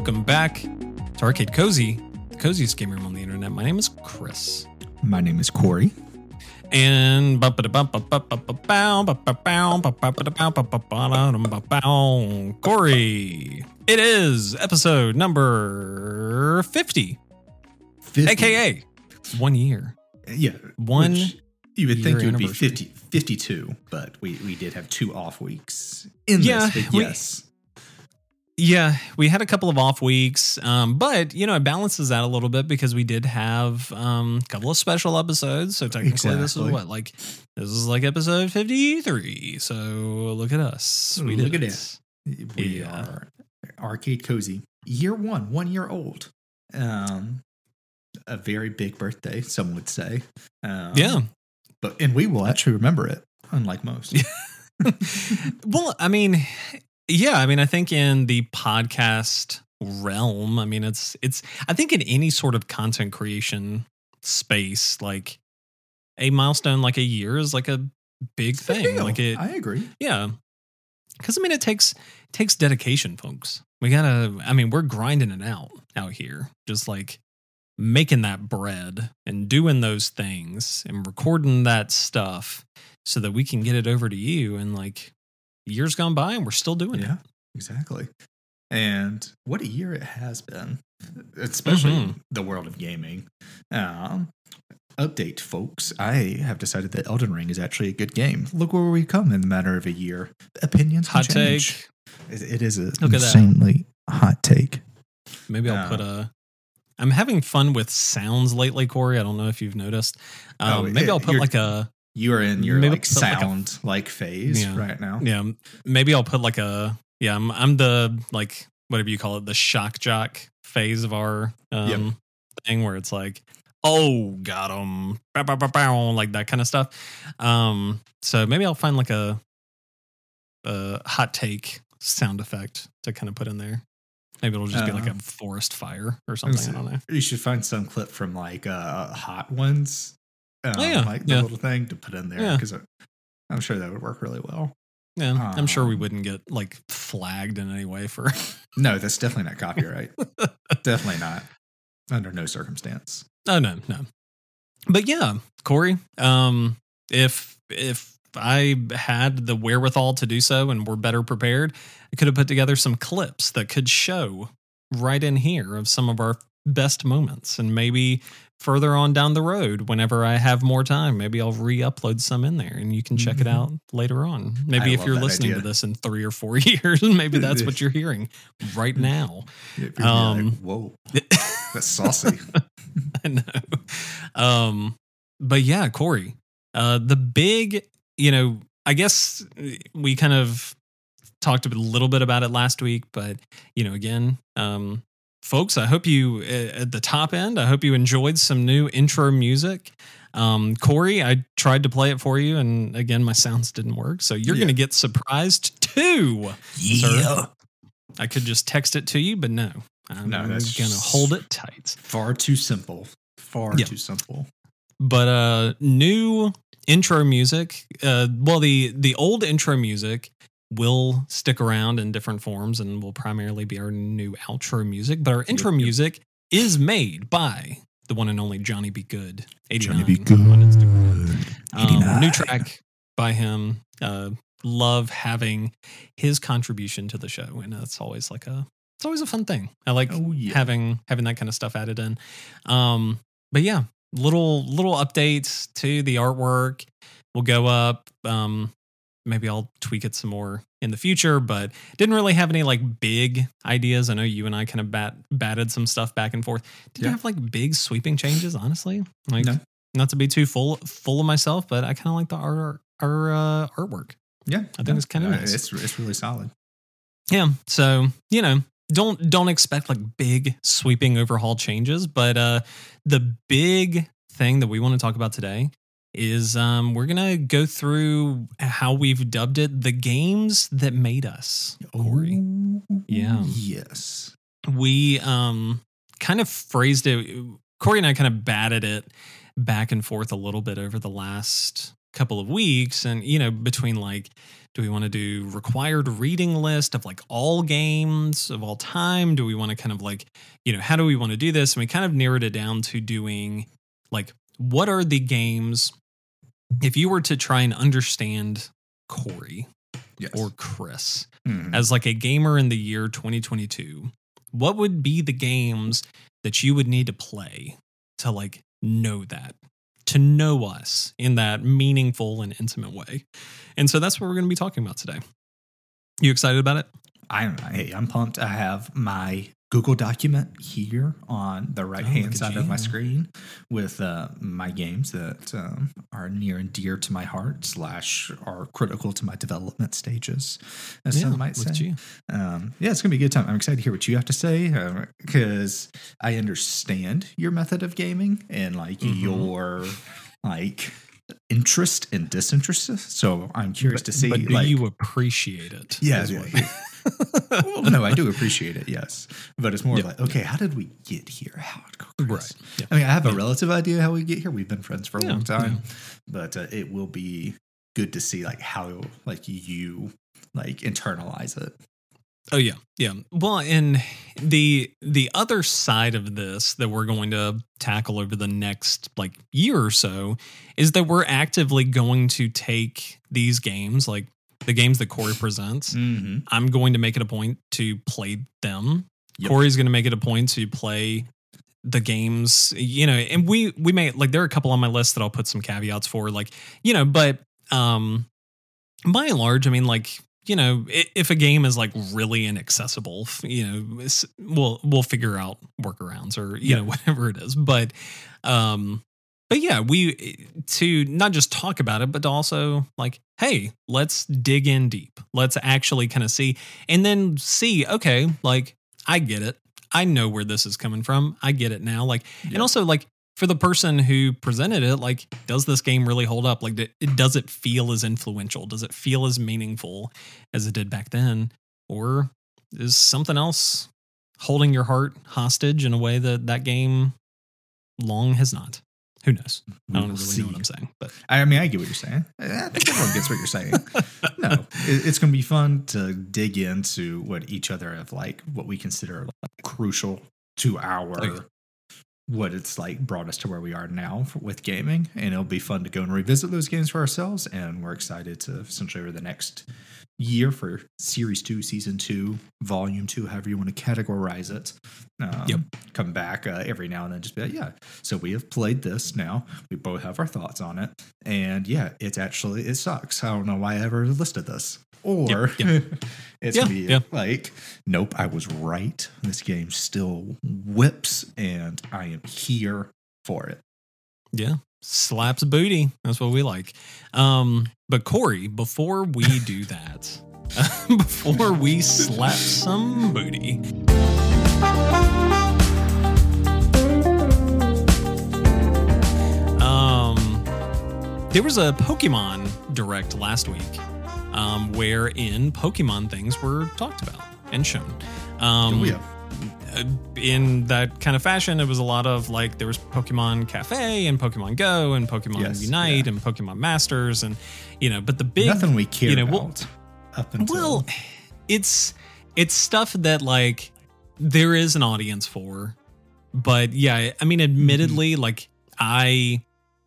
Welcome back to Arcade Cozy, the coziest game room on the internet. My name is Chris. My name is Corey. And Corey. It is episode number 50, 50. aka one year. yeah, One You would think it would be anniversary. 50, 52, but we, we did have two off weeks in Yeah, this. But we- yes, Yeah, we had a couple of off weeks, um, but you know it balances out a little bit because we did have um, a couple of special episodes. So technically, this is what like this is like episode fifty three. So look at us, we Look at it. we Yeah. are Arcade Cozy. Year one, one year old. Um, a very big birthday, some would say. Um, Yeah. But, and we will actually remember it, unlike most. well, I mean, yeah, I mean, I think in the podcast realm, I mean, it's it's I think in any sort of content creation space, like a milestone like a year is like a big thing. Deal. Like it I agree. Yeah. Cause I mean it takes takes dedication, folks. We gotta I mean, we're grinding it out out here. Just like making that bread and doing those things and recording that stuff so that we can get it over to you and like years gone by and we're still doing it. Yeah, exactly. And what a year it has been, especially Mhm. in the world of gaming. Um, update, folks. I have decided that Elden Ring is actually a good game. Look where we've come in the matter of a year. Opinions it. Hot change. take. It, it is an Look insanely hot take. Maybe I'll Uh, put a I'm having fun with sounds lately, Corey. I don't know if you've noticed. Um, Oh, maybe it- I'll put like a You are in your Maybe like put like a- sound like phase Yeah. right now. Yeah, maybe I'll put like a yeah. I'm, I'm the like whatever you call it, the shock jock phase of our um thing where it's like, oh, got him, like that kind of stuff. Um, so maybe I'll find like a a hot take sound effect to kind of put in there. Maybe it'll just be like Uh, a forest fire or something. I don't know. You should find some clip from like uh hot ones. Um, Oh, yeah, like the yeah. little thing to put in there Yeah. because I'm sure that would work really well. Yeah, I'm sure we Um, wouldn't get like flagged in any way for. No, that's definitely not copyright. definitely not. Under no circumstance. Oh no, no. But yeah, Corey, um, if if I had the wherewithal to do so and were better prepared, I could have put together some clips that could show right in here of some of our best moments. And maybe further on down the road, whenever I have more time, maybe I'll re-upload some in there and you can check it Mhm. out later on. Maybe I if you're listening to this in three or four years, maybe that's what you're hearing right now. You'd like, Um, Whoa, that's saucy. I know. Um, but yeah, Corey, uh, the big, you know, I guess we kind of talked a little bit about it last week, but you know, again, um, folks, I hope you uh, at the top end, I hope you enjoyed some new intro music. Um, Corey, I tried to play it for you, and again, my sounds didn't work, so you're Yeah. going to get surprised too. Sir. I could just text it to you, but no, I'm No, going to hold it tight. Far too simple. Far Yeah. too simple. but uh new intro music uh well the the old intro music will stick around in different forms and will primarily be our new outro music but our intro Yep, yep. music is made by the one and only johnny be good 89 Johnny be on Instagram. good. Um, new track by him uh love having his contribution to the show and it's always like a it's always a fun thing i like Oh yeah. having having that kind of stuff added in. Um, but yeah, little little updates to the artwork will go up. Um, maybe I'll tweak it some more in the future, but didn't really have any like big ideas. I know you and I kind of bat batted some stuff back and forth. Didn't Yeah. have like big sweeping changes, honestly. Like No. not to be too full full of myself, but I kind of like the art our uh, artwork. yeah. I think it's kinda Uh, nice. It's it's really solid. Yeah. So, you know, don't don't expect like big sweeping overhaul changes, but uh the big thing that we want to talk about today is um we're going to go through how we've dubbed it the games that made us. Corey. Oh, Yeah. Yes. We um kind of phrased it Corey and I kind of batted it back and forth a little bit over the last couple of weeks and you know between like do we want to do required reading list of like all games of all time do we want to kind of like you know how do we want to do this and we kind of narrowed it down to doing like what are the games if you were to try and understand corey Yes. or chris Mhm. as like a gamer in the year 2022 what would be the games that you would need to play to like know that to know us in that meaningful and intimate way and so that's what we're going to be talking about today you excited about it I'm hey, I'm pumped. I have my Google document here on the right Oh, hand at side you. of my screen with uh, my games that um, are near and dear to my heart slash are critical to my development stages, as some might say. you. Um, yeah, it's gonna be a good time. I'm excited to hear what you have to say because I understand your method of gaming and like Mhm. your like interest and disinterest. So I'm curious But- to see but do like you appreciate it Yeah, is yeah, what- yeah. well, no, I do appreciate it, yes. But it's more Yeah, like, okay, how did we get here? How right yeah. I mean, I have a relative idea how we get here. We've been friends for a long time, but uh, it will be good to see like how like you like internalize it. Oh yeah, yeah. Well, and the the other side of this that we're going to tackle over the next like year or so is that we're actively going to take these games, like the games that Corey presents. Mm-hmm. I'm going to make it a point to play them. Yep. Corey's going to make it a point to play the games, you know, and we we may like there are a couple on my list that I'll put some caveats for, like you know, but um, by and large, I mean, like you know, if a game is like really inaccessible, you know, we'll we'll figure out workarounds or you Yeah. know whatever it is, but um. But yeah, we to not just talk about it, but also like, hey, let's dig in deep. Let's actually kind of see and then see, okay, like I get it. I know where this is coming from. I get it now. Like, and also like for the person who presented it, like, does this game really hold up? Like, it does it feel as influential? Does it feel as meaningful as it did back then? Or is something else holding your heart hostage in a way that that game long has not? Who knows? I don't We'll really see. know what I'm saying, but I mean, I get what you're saying. I think everyone gets what you're saying. no, it, it's going to be fun to dig into what each other have like, what we consider like crucial to our Oh, yeah. what it's like brought us to where we are now for, with gaming, and it'll be fun to go and revisit those games for ourselves. And we're excited to essentially over the next year for series two, season two, volume two, however you want to categorize it. Um, Yep. Come back uh, every now and then, just be like, yeah. So we have played this now. We both have our thoughts on it, and yeah, it's actually it sucks. I don't know why I ever listed this. Or Yep, it's Yeah, gonna yeah. like, nope, I was right. This game still whips, and I am here for it. Yeah. Slaps booty. That's what we like. Um, but Corey, before we do that, before we slap some booty, um, there was a Pokemon direct last week, um, wherein Pokemon things were talked about and shown. Um, oh yeah, in that kind of fashion, it was a lot of like there was Pokemon Cafe and Pokemon Go and Pokemon Yes, Unite yeah. and Pokemon Masters and you know, but the big nothing we care you know, well- about up until well, it's it's stuff that like there is an audience for, but yeah, I mean, admittedly, mm-hmm. like I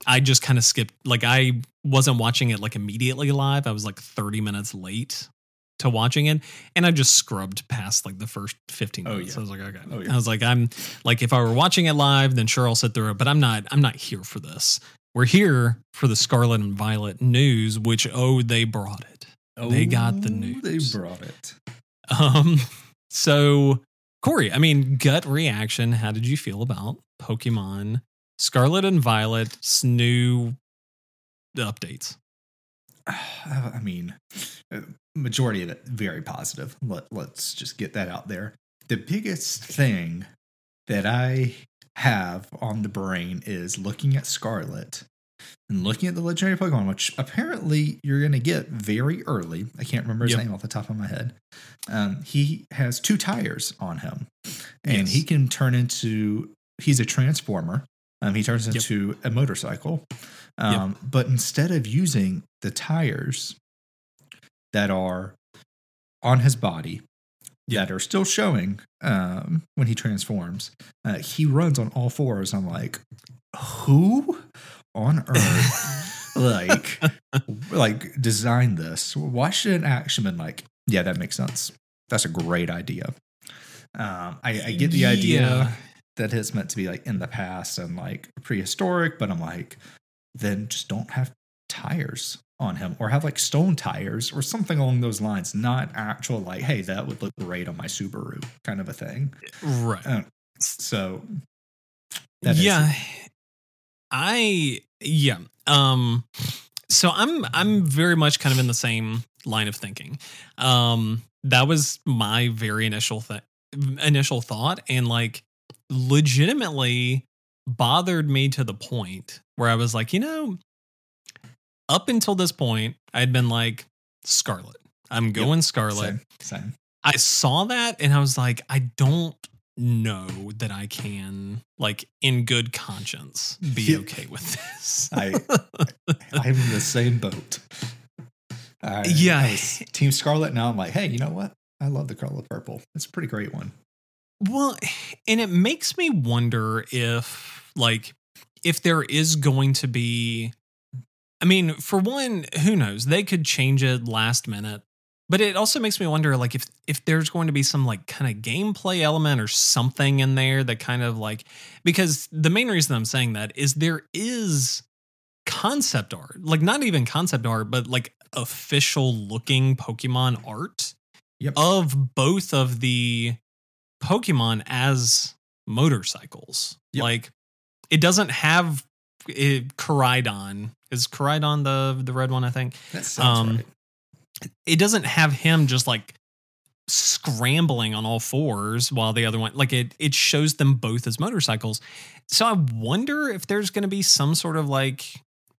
I just kind of skipped like I wasn't watching it like immediately live. I was like 30 minutes late to watching it and I just scrubbed past like the first 15 Oh, minutes. yeah. I was like, okay. Oh, yeah. I was like, I'm like if I were watching it live, then sure I'll sit through it, but I'm not I'm not here for this. We're here for the Scarlet and Violet news, which oh, they brought it. Oh, They got the Oh, news. They brought it. Um, so Corey, I mean, gut reaction. How did you feel about Pokemon Scarlet and Violet's new updates? I mean, majority of it very positive. Let, let's just get that out there. The biggest thing that I have on the brain is looking at Scarlet and looking at the legendary Pokemon, which apparently you're going to get very early. I can't remember his Yep. name off the top of my head. Um, he has two tires on him, and Yes. he can turn into. He's a transformer. Um, he turns Yep. into a motorcycle, um, but instead of using the tires that are on his body that are still showing um, when he transforms, uh, he runs on all fours. I'm like, who on earth like like designed this? Why should an action man like, yeah, that makes sense. That's a great idea. Um, I, I get the idea that it's meant to be like in the past and like prehistoric, but I'm like, then just don't have tires on him or have like stone tires or something along those lines, not actual like, hey, that would look great on my Subaru kind of a thing. Right. Uh, so that is- yeah. I yeah. Um so I'm I'm very much kind of in the same line of thinking. Um that was my very initial th- initial thought and like legitimately bothered me to the point where I was like, you know, up until this point, I'd been like Scarlet. I'm going Scarlet. same, same. I saw that and I was like, I don't know that I can, like, in good conscience, be okay with this. I I'm in the same boat. I, Yeah. I Team Scarlet. Now I'm like, hey, you know what? I love the color purple. It's a pretty great one. well, and it makes me wonder if, like, if there is going to be, I mean, for one, who knows? They could change it last minute. But it also makes me wonder, like, if if there's going to be some like kind of gameplay element or something in there that kind of like because the main reason I'm saying that is there is concept art, like not even concept art, but like official looking Pokemon art Yep. of both of the Pokemon as motorcycles. Yep. Like it doesn't have eh, it, Koraidon. Is Koraidon the the red one? I think That sounds Um, right. it doesn't have him just like scrambling on all fours while the other one like it it shows them both as motorcycles so i wonder if there's going to be some sort of like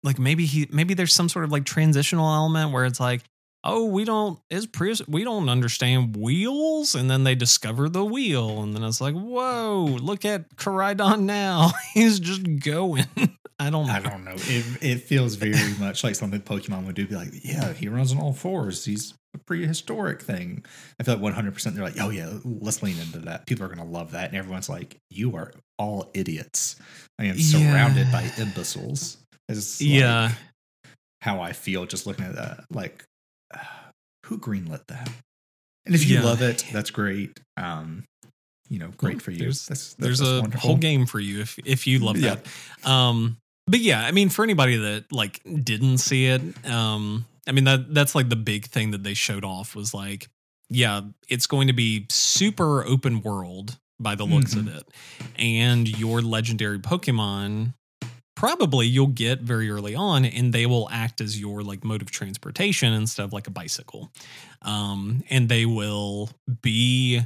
like maybe he maybe there's some sort of like transitional element where it's like oh we don't is Prius we don't understand wheels and then they discover the wheel and then it's like whoa look at Koraidon now he's just going i don't know I don't know. It it feels very much like something Pokemon would do. Be like, yeah, he runs on all fours. He's a prehistoric thing. I feel like 100. percent They're like, oh yeah, let's lean into that. People are gonna love that, and everyone's like, you are all idiots. I am surrounded Yeah. by imbeciles. Is like yeah how I feel just looking at that. Like, uh, who greenlit that? And if you Yeah. love it, that's great. Um, you know, great for you. there's- That's, there's that's a wonderful. whole game for you if if you love Yeah. that. Um, but yeah, I mean, for anybody that like didn't see it, um, I mean that that's like the big thing that they showed off was like, yeah, it's going to be super open world by the looks of it, and your legendary Pokemon probably you'll get very early on and they will act as your like mode of transportation instead of like a bicycle. Um and they will be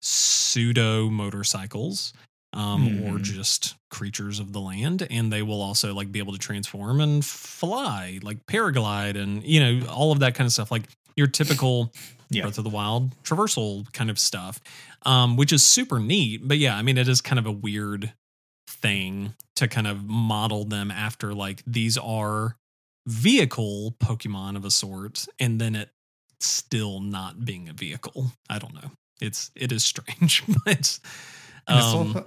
pseudo motorcycles um or Mhm. just creatures of the land and they will also like be able to transform and fly like paraglide and you know all of that kind of stuff like your typical Yeah. Breath of the Wild traversal kind of stuff, um, which is super neat. But yeah, I mean, it is kind of a weird thing to kind of model them after like these are vehicle Pokemon of a sort, and then it still not being a vehicle. I don't know. It's it is strange, but um, also-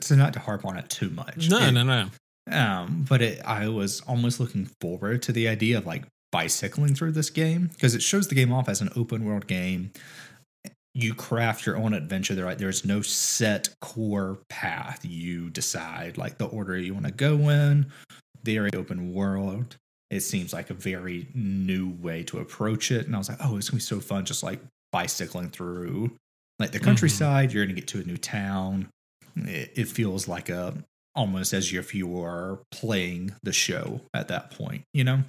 so not to harp on it too much. no, it- no, no. Um, but it, I was almost looking forward to the idea of like bicycling through this game because it shows the game off as an open world game. You craft your own adventure. There, right? There's no set core path. You decide like the order you want to go in. Very open world. It seems like a very new way to approach it, and I was like, oh, it's gonna be so fun, just like bicycling through like the countryside. You're gonna get to a new town. It, it feels like a almost as if you were playing the show at that point, you know?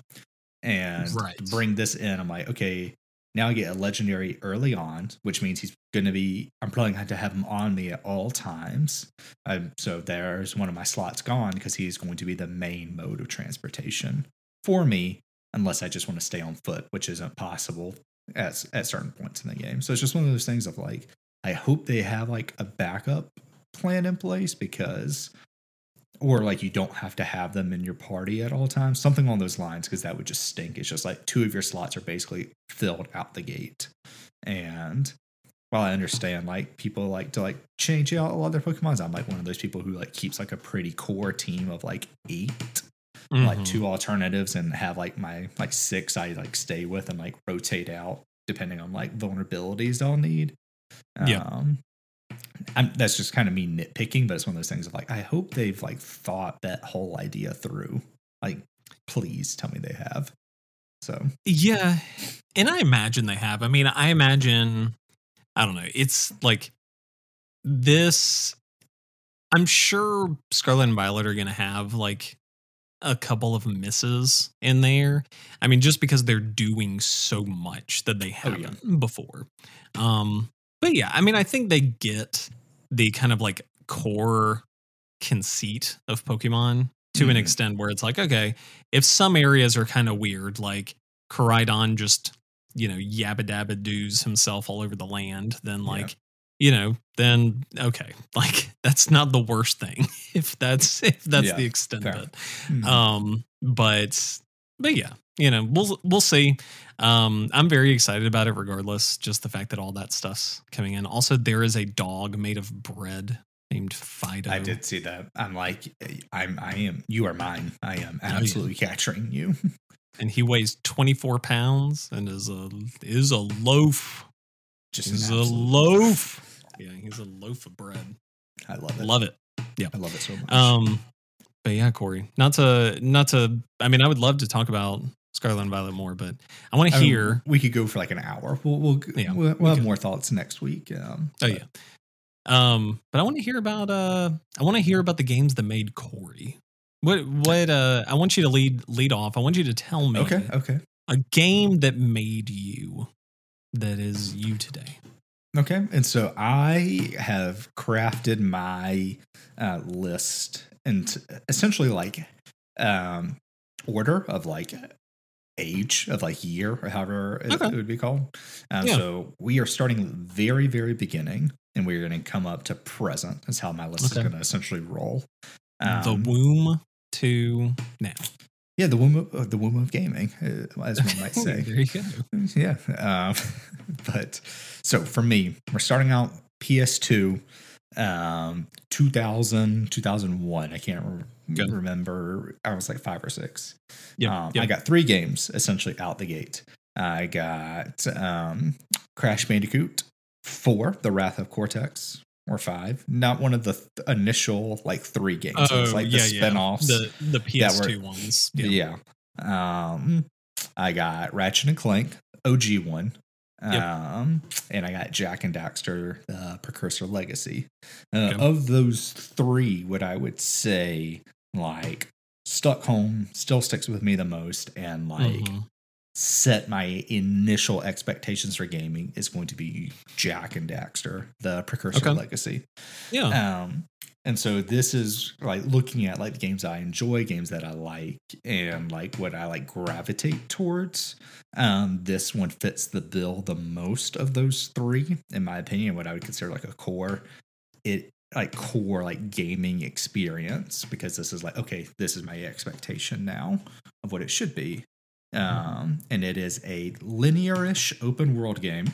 And Right. bring this in, I'm like, okay, now I get a legendary early on, which means he's going to be, I'm probably going to have him on me at all times. Um, so there's one of my slots gone because he's going to be the main mode of transportation for me, unless I just want to stay on foot, which isn't possible at, at certain points in the game. So it's just one of those things of like, I hope they have like a backup plan in place because or like you don't have to have them in your party at all times, something along those lines, because that would just stink. It's just like two of your slots are basically filled out the gate. And while I understand like people like to like change out a lot of their Pokemons, I'm like one of those people who like keeps like a pretty core team of like eight, like Mhm. two alternatives, and have like my like six I like stay with and like rotate out depending on like vulnerabilities I'll need. Yeah. Um, I'm, that's just kind of me nitpicking, but it's one of those things of like I hope they've like thought that whole idea through. Like, please tell me they have. So Yeah. And I imagine they have. I mean, I imagine, I don't know. It's like this. I'm sure Scarlet and Violet are going to have like a couple of misses in there. I mean, just because they're doing so much that they Oh, yeah. haven't before. Um, but yeah, I mean, I think they get the kind of like core conceit of Pokemon to an Mhm. extent where it's like, okay, if some areas are kind of weird, like Koraidon just, you know, yabba dabba doos himself all over the land, then Yeah. like, you know, then okay, like that's not the worst thing if that's if that's Yeah, the extent fair. of it. mhm. Um, but but yeah, you know, we'll we'll see. Um, I'm very excited about it regardless, just the fact that all that stuff's coming in. Also, there is a dog made of bread named Fidough. I did see that. I'm like, I'm, I am. You are mine. I am Oh, yeah. absolutely capturing you. and he weighs 24 pounds and is a is a loaf. Just He's a absolute- loaf. Yeah, he's a loaf of bread. I love it. Love it. Yeah, I love it so much. Um, but yeah, Corey, not to not to. I mean, I would love to talk about Scarlet and Violet more, but I want to I mean, hear. we could go for like an hour. We'll we'll, Yeah, we'll, we we'll have could. more thoughts next week. Um, Oh but- yeah. Um, but I want to hear about uh I want to hear about the games that made Corey. What what uh I want you to lead lead off. I want you to tell me Okay. Okay. a game that made you that is you today. Okay. And so I have crafted my uh, list and essentially like um, order of like age of like year or however it, Okay. it would be called. Um, Yeah. So we are starting very, very beginning and we're going to come up to present is how my list Okay. is going to essentially roll. the Um, womb to now. yeah, the womb of, uh, the womb of gaming, uh, as one might say. there you go. yeah. Um, but so for me, we're starting out PS2, um, 2000, 2001. I can't re- Good. remember. I was like five or six. Yeah. Um, I got three games essentially out the gate. I got um, Crash Bandicoot 4, The Wrath of Cortex, or 5. Not one of the th- initial like three games. Oh, it's like the yeah, yeah. spin-offs. The the that PS2 were- ones. Yeah. Um, I got Ratchet and Clank, OG one. Yep. Um, and I got Jak and Daxter, the Precursor Legacy. Uh, Okay. Of those three, what I would say, like, stuck home, still sticks with me the most, and like Mhm. Set my initial expectations for gaming is going to be Jak and Daxter, the Precursor Okay. Legacy. Yeah. Um, and so this is like looking at like the games I enjoy, games that I like, and like what I like gravitate towards. Um, this one fits the bill the most of those three, in my opinion. What I would consider like a core, it like core like gaming experience because this is like okay, this is my expectation now of what it should be. Um, and it is a linear-ish open world game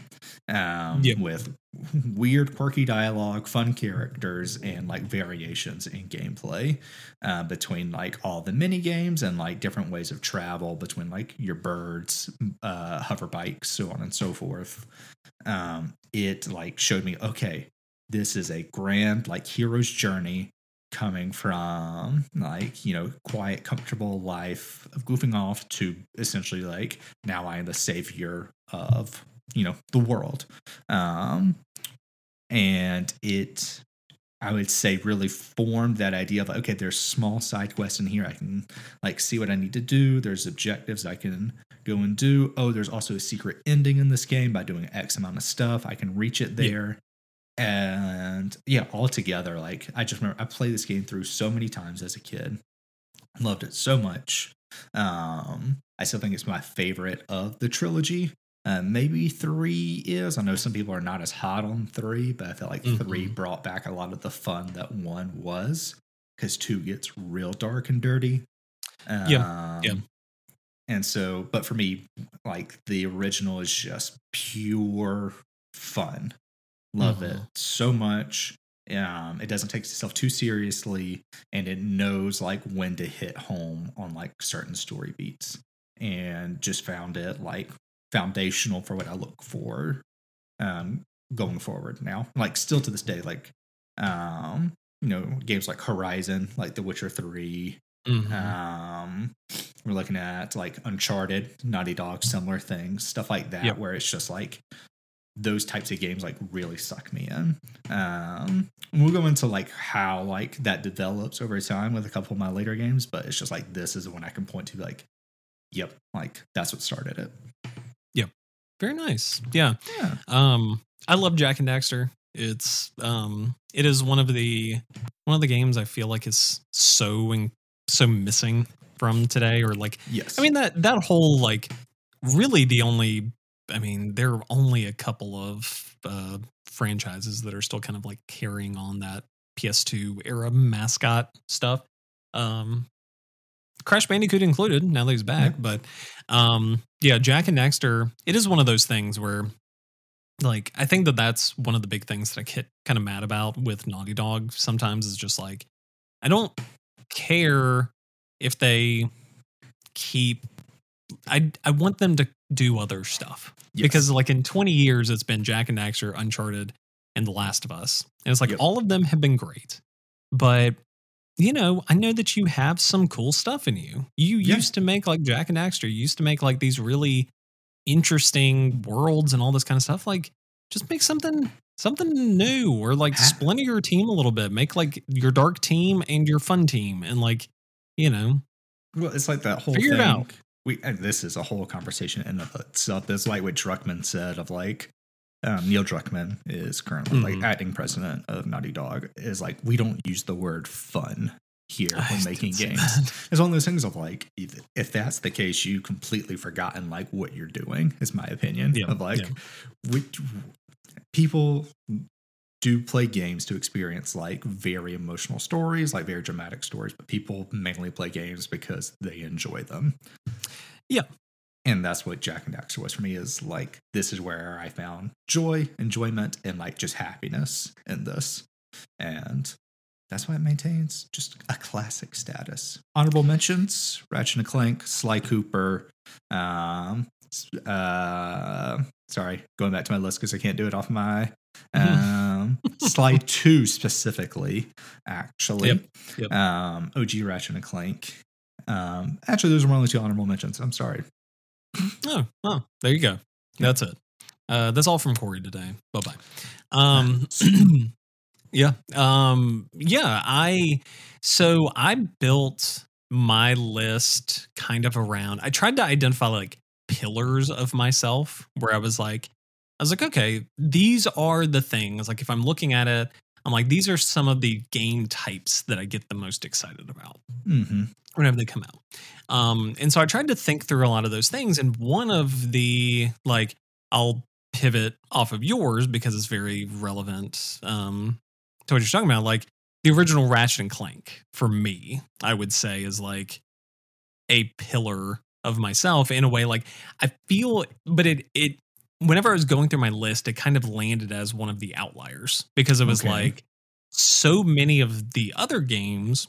um, Yep. with weird, quirky dialogue, fun characters, and like variations in gameplay uh, between like all the mini games and like different ways of travel between like your birds, uh, hover bikes, so on and so forth. Um, it like showed me okay, this is a grand like hero's journey coming from like you know quiet comfortable life of goofing off to essentially like now i am the savior of you know the world. Um and it i would say really formed that idea of like, okay there's small side quests in here. I can like see what i need to do. There's objectives i can go and do. Oh there's also a secret ending in this game. By doing x amount of stuff i can reach it there and yeah altogether like i just remember i played this game through so many times as a kid loved it so much um i still think it's my favorite of the trilogy uh, maybe three is i know some people are not as hot on three but i feel like three Mhm. brought back a lot of the fun that one was because two gets real dark and dirty. Yeah, yeah. Um, And so, but for me, like the original is just pure fun. Love Mhm. it so much. Um, it doesn't take itself too seriously, and it knows like when to hit home on like certain story beats. And just found it like foundational for what I look for um, going forward. Now, like still to this day, like um, you know, games like Horizon, like The Witcher Three, Mhm. um, we're looking at like Uncharted, Naughty Dog, similar things, stuff like that, Yep. where it's just like those types of games like really suck me in. Um, we'll go into like how like that develops over time with a couple of my later games, but it's just like this is the one I can point to like, yep, like that's what started it. Yep. Very nice. Yeah. Yeah, Um, I love Jak and Daxter. It's um, it is one of the one of the games I feel like is so in, so missing from today, or like yes. I mean that that whole like really the only I mean there are only a couple of uh, franchises that are still kind of like carrying on that PS2 era mascot stuff. Um, Crash Bandicoot included. Now that he's back, Yeah. but um, yeah, Jak and Daxter. It is one of those things where like I think that that's one of the big things that I get kind of mad about with Naughty Dog sometimes is just like I don't care if they keep I I want them to do other stuff Yes. because like in 20 years it's been Jak and Daxter, Uncharted, and The Last of Us, and it's like Yep. all of them have been great, but you know I know that you have some cool stuff in you. You Yeah. used to make like Jak and Daxter, you used to make like these really interesting worlds and all this kind of stuff. Like just make something something new or like splinter your team a little bit. Make like your dark team and your fun team, and like you know Well, it's like that whole Figure it thing. out. We and this is a whole conversation in of itself. It's like what Druckmann said of like um, Neil Druckmann is currently like Mhm. acting president of Naughty Dog. Is like we don't use the word fun here when making games. It's one of those things of like if, if that's the case, you completely forgotten like what you're doing. Is my opinion Yeah, of like yeah. which people do play games to experience like very emotional stories, like very dramatic stories, but people mainly play games because they enjoy them. Yeah. And that's what Jak and Daxter was for me is like this is where I found joy, enjoyment, and like just happiness in this. And that's why it maintains just a classic status. Honorable mentions: Ratchet and Clank, Sly Cooper, um, uh, sorry, going back to my list because I can't do it off my um, Sly Two specifically. Actually, Yep, yep. Um, OG Ratchet and a Clank. Um, actually, those my only two honorable mentions. I'm sorry. Oh, oh, there you go. That's it. Uh, that's all from Corey today. Bye bye. Um, yeah. Um, yeah. I so I built my list kind of around. I tried to identify like pillars of myself where I was like, I was like, okay, these are the things. Like if I'm looking at it, I'm like, these are some of the game types that I get the most excited about hmm whenever they come out. Um, and so I tried to think through a lot of those things. And one of the like, I'll pivot off of yours because it's very relevant um, to what you're talking about. Like the original Ratchet and Clank for me, I would say is like a pillar of myself in a way. Like I feel, but it it whenever I was going through my list, it kind of landed as one of the outliers because it was Okay. like so many of the other games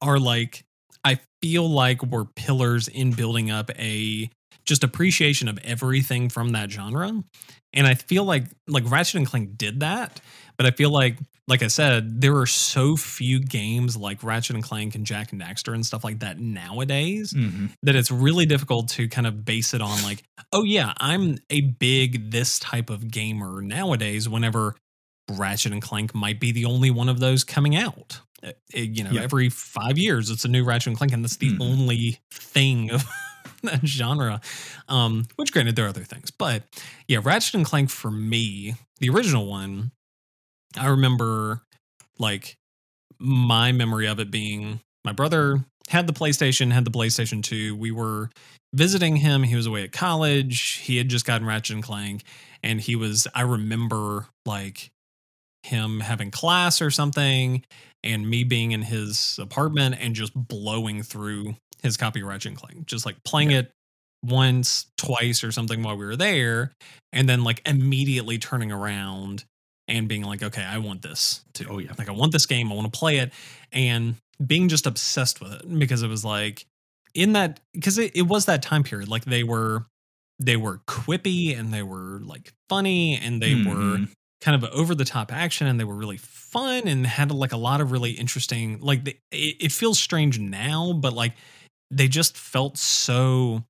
are like I feel like were pillars in building up a just appreciation of everything from that genre. And I feel like like Ratchet and Clank did that, but I feel like like I said, there are so few games like Ratchet and Clank and Jak and Daxter and stuff like that nowadays hmm that it's really difficult to kind of base it on like, oh yeah, I'm a big this type of gamer nowadays whenever Ratchet and Clank might be the only one of those coming out. Uh, it- you know, Yeah. every five years it's a new Ratchet and Clank, and that's the Mhm. only thing of that genre. Um, which granted there are other things, but yeah, Ratchet and Clank for me, the original one, I remember like my memory of it being my brother had the PlayStation, had the PlayStation 2. We were visiting him. He was away at college. He had just gotten Ratchet and Clank. And he was, I remember like him having class or something and me being in his apartment and just blowing through his copy of Ratchet and Clank, just like playing Yeah. it once, twice, or something while we were there, and then like immediately turning around and being like, okay, I want this too. Oh, yeah. Like, I want this game. I want to play it. And being just obsessed with it because it was like, in that, because it, it was that time period. Like, they were, they were quippy and they were like funny and they were Mhm. kind of over the top action and they were really fun and had like a lot of really interesting like the, it, it feels strange now but like they just felt so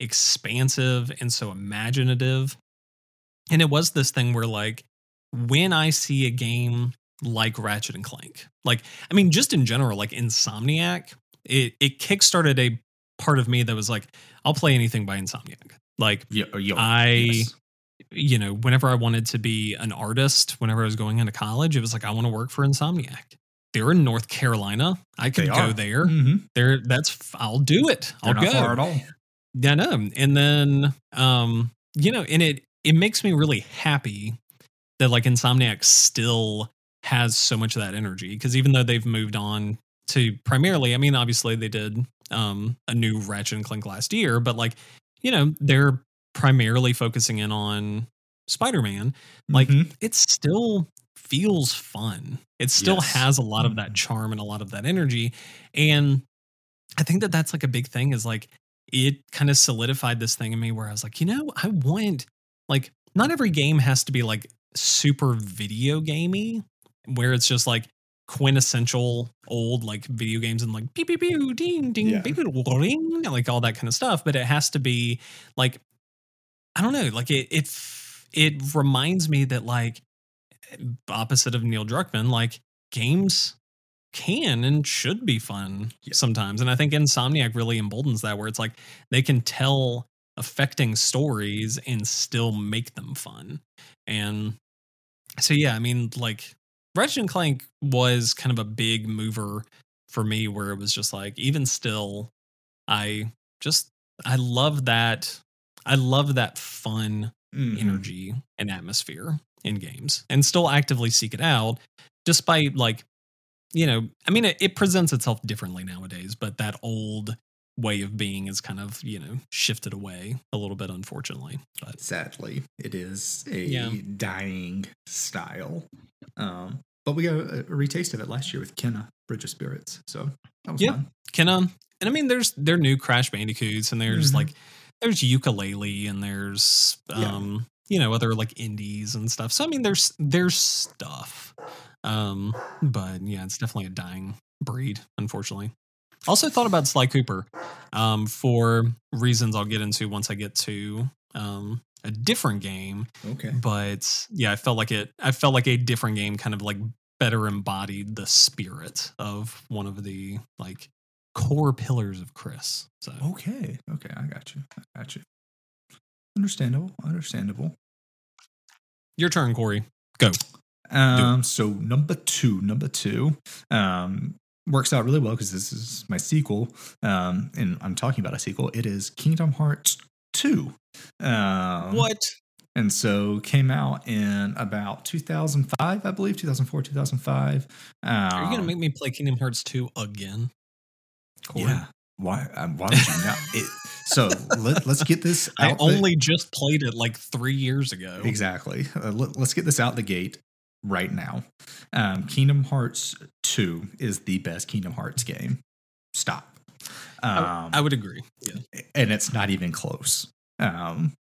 expansive and so imaginative and it was this thing where like when i see a game like ratchet and clank like i mean just in general like insomniac it it kickstarted a part of me that was like i'll play anything by insomniac like Yeah, oh, yo, I- yes. you know, whenever I wanted to be an artist, whenever I was going into college, it was like I want to work for Insomniac. They're in North Carolina. I could go there. Mhm. There, that's I'll do it. They're I'll not go. far at all. Yeah, I know. And then, um, you know, and it it makes me really happy that like Insomniac still has so much of that energy because even though they've moved on to primarily, I mean, obviously they did um a new Ratchet and Clank last year, but like, you know, they're primarily focusing in on Spider-Man. Like Mhm. it still feels fun. It still Yes. has a lot of that Mhm. charm and a lot of that energy. And I think that that's like a big thing is like it kind of solidified this thing in me where I was like, you know, I want like not every game has to be like super video gamey where it's just like quintessential old like video games and like pew pew pew ding ding Yeah. ring like all that kind of stuff but it has to be like I don't know like it it it reminds me that like opposite of Neil Druckmann like games can and should be fun Yeah. sometimes and I think Insomniac really emboldens that where it's like they can tell affecting stories and still make them fun and so yeah I mean like Ratchet and Clank was kind of a big mover for me where it was just like even still I just I love that I love that fun Mhm. energy and atmosphere in games and still actively seek it out despite like you know I mean it, it presents itself differently nowadays but that old way of being is kind of you know shifted away a little bit unfortunately but Sadly, it is a Yeah. dying style. Um, but we got a, a retaste of it last year with Kena Bridge of Spirits, so that was Yeah. fun. um and I mean there's there are new Crash Bandicoots and there's Mhm. like there's Yooka-Laylee and there's Yeah. um you know other like indies and stuff. So I mean there's there's stuff. Um but yeah, it's definitely a dying breed unfortunately. Also thought about Sly Cooper um for reasons I'll get into once I get to um a different game Okay. but yeah, I felt like it. I felt like a different game kind of like better embodied the spirit of one of the like core pillars of Chris. So Okay. Okay. I got you. I got you. Understandable. Understandable. your turn, Corey. Go. Um, so number two, number two, um, works out really well because this is my sequel. Um, and I'm talking about a sequel. It is Kingdom Hearts 2. Um, what? And so came out in about 2005, I believe, 2004, 2005. Um, Are you gonna make me play Kingdom Hearts two again? Corey? Yeah. Why? Um, why would you not? It, so let, let's get this. I out the- only just played it like three years ago. Exactly. Uh, let, us get this out the gate right now. Um, Kingdom Hearts 2 is the best Kingdom Hearts game. Stop. Um, I, would agree. Yeah. and it's not even close. Um,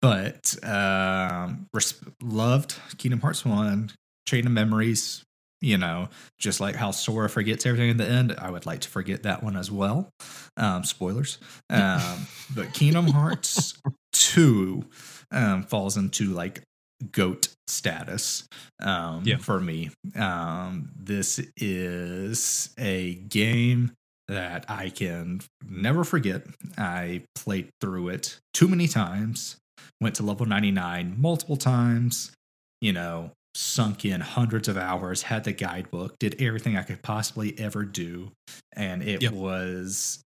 but um, res- loved Kingdom Hearts 1, Chain of Memories. You know, just like how Sora forgets everything in the end, I would like to forget that one as well. Um, spoilers. Um, but Kingdom Hearts 2 um, falls into like goat status um, Yeah. for me. Um, this is a game that I can never forget. I played through it too many times, went to level 99 multiple times, you know, sunk in hundreds of hours, had the guidebook, did everything I could possibly ever do. And it Yep. was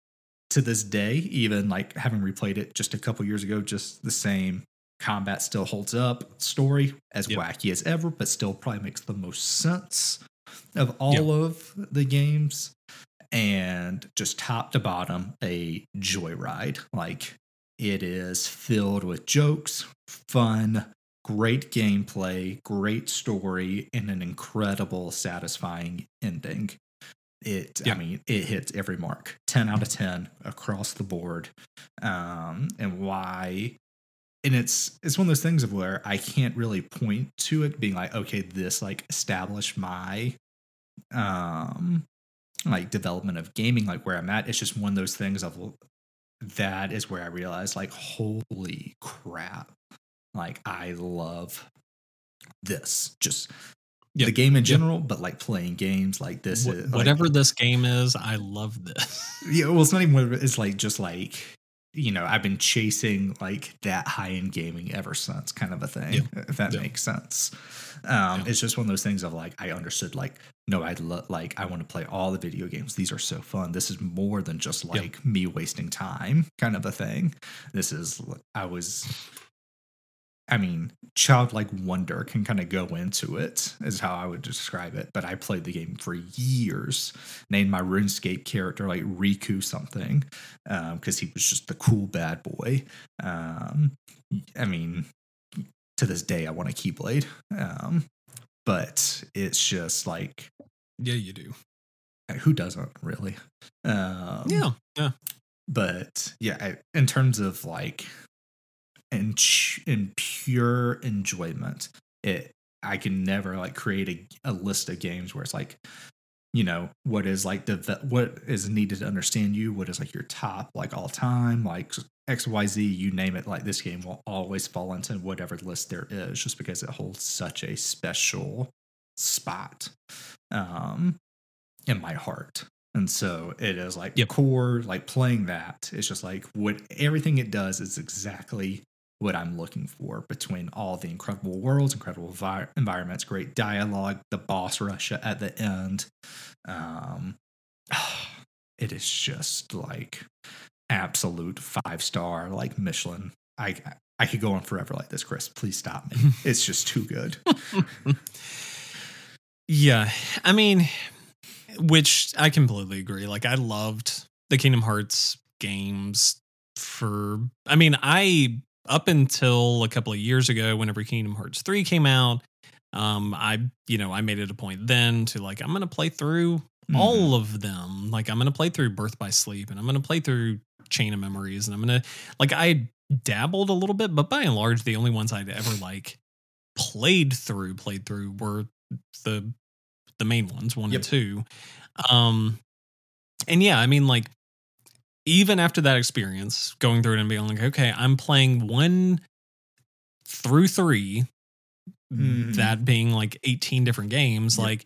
to this day, even like having replayed it just a couple years ago, just the same combat still holds up. Story as Yep. wacky as ever, but still probably makes the most sense of all of the games. And just top to bottom, a joyride. Like it is filled with jokes, fun, great gameplay, great story, and an incredible, satisfying ending. It, Yeah. I mean, it hits every mark, ten out of ten across the board. Um, and why? And it's it's one of those things of where I can't really point to it being like, okay, this like established my um like development of gaming, like where I'm at. It's just one of those things of that is where I realized, like, holy crap, like I love this. Just Yep. the game in Yep. general, but like playing games like this Wh- is like- whatever this game is, I love this. yeah, well, it's not even. It's like just like you know, I've been chasing like that high end gaming ever since, kind of a thing. Yeah. If that Yeah. makes sense. Um, Yeah. It's just one of those things of like I understood like no, I lo- like I want to play all the video games. These are so fun. This is more than just like me wasting time, kind of a thing. This is I was. I mean, childlike wonder can kind of go into it, is how I would describe it. But I played the game for years, named my RuneScape character like Riku something, because he was just the cool bad boy. Um, I mean, to this day, I want a Keyblade. Um, but it's just like, yeah, you do. who doesn't really? Um, Yeah, yeah. but yeah I, in terms of like in ch- in pure enjoyment it i can never like create a, a list of games where it's like you know what is like the the- what is needed to understand you what is like your top like all time like xyz you name it like this game will always fall into whatever list there is just because it holds such a special spot um in my heart and so it is like Yep. core like playing that it's just like what everything it does is exactly what i'm looking for between all the incredible worlds incredible vi- environments great dialogue the boss rush at the end. Um it is just like absolute five star like michelin. I i could go on forever like this chris. Please stop me. It's just too good. Yeah, I mean, which I completely agree. Like, I loved the Kingdom Hearts games for. I mean, I up until a couple of years ago, whenever Kingdom Hearts three came out, um, I you know I made it a point then to like I'm gonna play through Mm-hmm. all of them. Like I'm gonna play through Birth by Sleep, and I'm gonna play through Chain of Memories, and I'm gonna like I dabbled a little bit, but by and large, the only ones I'd ever like played through, played through were the the main ones, one Yep. and two. Um, and yeah, I mean, like even after that experience, going through it and being like, okay, I'm playing one through 3 Mhm. that being like 18 different games, Yep. like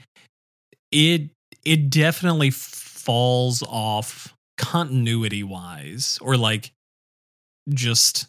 it it definitely falls off continuity wise or like just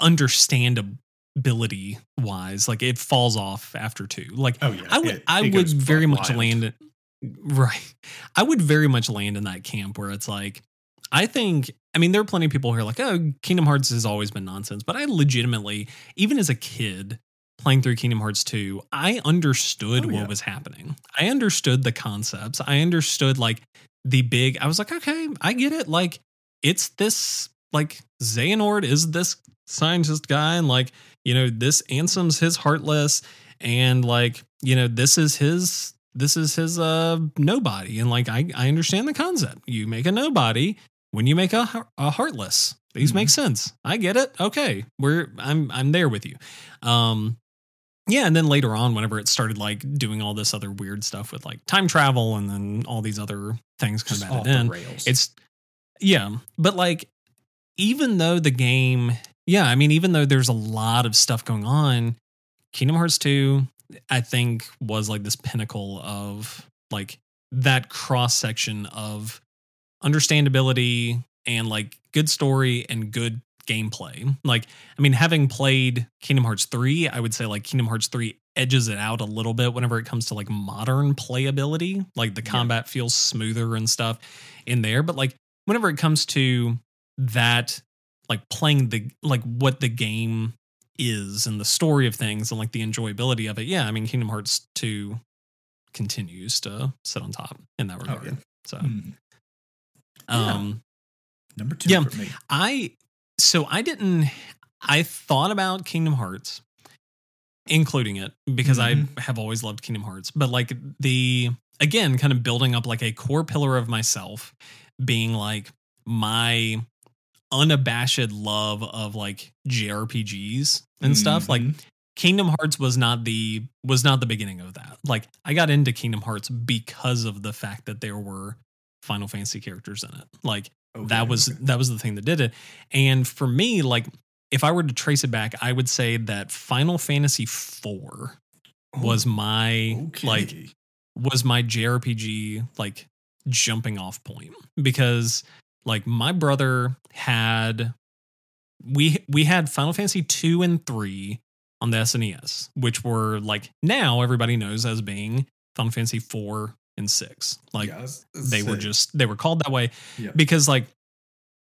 understandability wise like it falls off after two like oh yeah i would it- i it would very much wild. land it right. I would very much land in that camp where it's like i think i mean there are plenty of people who are like oh kingdom hearts has always been nonsense but i legitimately even as a kid playing through kingdom hearts 2 i understood Oh, what yeah. was happening. I understood the concepts. I understood like the big i was like okay i get it like it's this like xehanort is this scientist guy and like you know this ansem's his heartless and like you know this is his this is his uh nobody. And like i i understand the concept. You make a nobody when you make a, a heartless. These Mhm. make sense. I get it. Okay. We're i'm i'm there with you. Um yeah and then later on whenever it started like doing all this other weird stuff with like time travel and then all these other things kind of added in rails. it's yeah. But like even though the game yeah i mean even though there's a lot of stuff going on kingdom hearts 2 i think was like this pinnacle of like that cross section of understandability and like good story and good gameplay. Like i mean having played kingdom hearts 3 i would say like kingdom hearts 3 edges it out a little bit whenever it comes to like modern playability. Like the Yeah. combat feels smoother and stuff in there. But like whenever it comes to that like playing the like what the game is and the story of things and like the enjoyability of it. Yeah, I mean Kingdom Hearts 2 continues to sit on top in that regard. yeah. So Mm. Yeah. um Number two Yeah. for me. I so I didn't I thought about Kingdom Hearts including it because Mhm. I have always loved Kingdom Hearts but like the again kind of building up like a core pillar of myself being like my unabashed love of like JRPGs and stuff like Mhm. Kingdom Hearts was not the was not the beginning of that. Like I got into Kingdom Hearts because of the fact that there were Final Fantasy characters in it. Like Okay, that was okay. that was the thing that did it. And for me, like if I were to trace it back, I would say that Final Fantasy IV was my Oh, okay. like was my JRPG like jumping off point because like my brother had we we had Final Fantasy 2 and 3 on the SNES, which were like now everybody knows as being Final Fantasy 4 and 6. Like Yeah, I was- I was they were just they were called that way Yeah. because like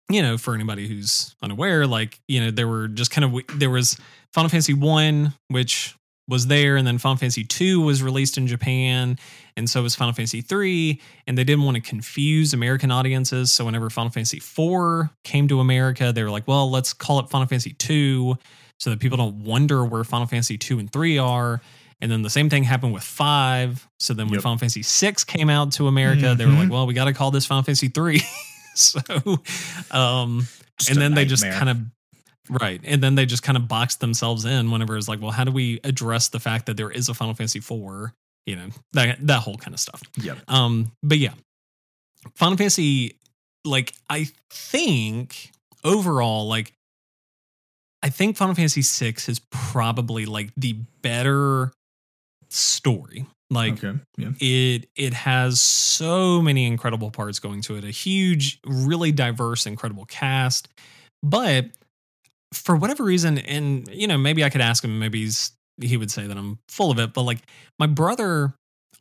you know for anybody who's unaware like you know there were just kind of there was final fantasy 1 which was there and then final fantasy 2 was released in japan and so was final fantasy 3 and they didn't want to confuse american audiences so whenever final fantasy 4 came to america they were like well let's call it final fantasy 2 so that people don't wonder where final fantasy 2 and 3 are and then the same thing happened with 5 so then when Yep. final fantasy 6 came out to america they were like Mhm. well we got to call this final fantasy 3 so um Just and then they just kind of right and then they just kind of boxed themselves in whenever it's like well how do we address the fact that there is a final fantasy 4 you know that that whole kind of stuff Yeah. um but yeah final fantasy like i think overall like i think final fantasy 6 is probably like the better story like okay. Yeah. it it has so many incredible parts going to it a huge really diverse incredible cast but for whatever reason and you know maybe i could ask him maybe he's he would say that i'm full of it but like my brother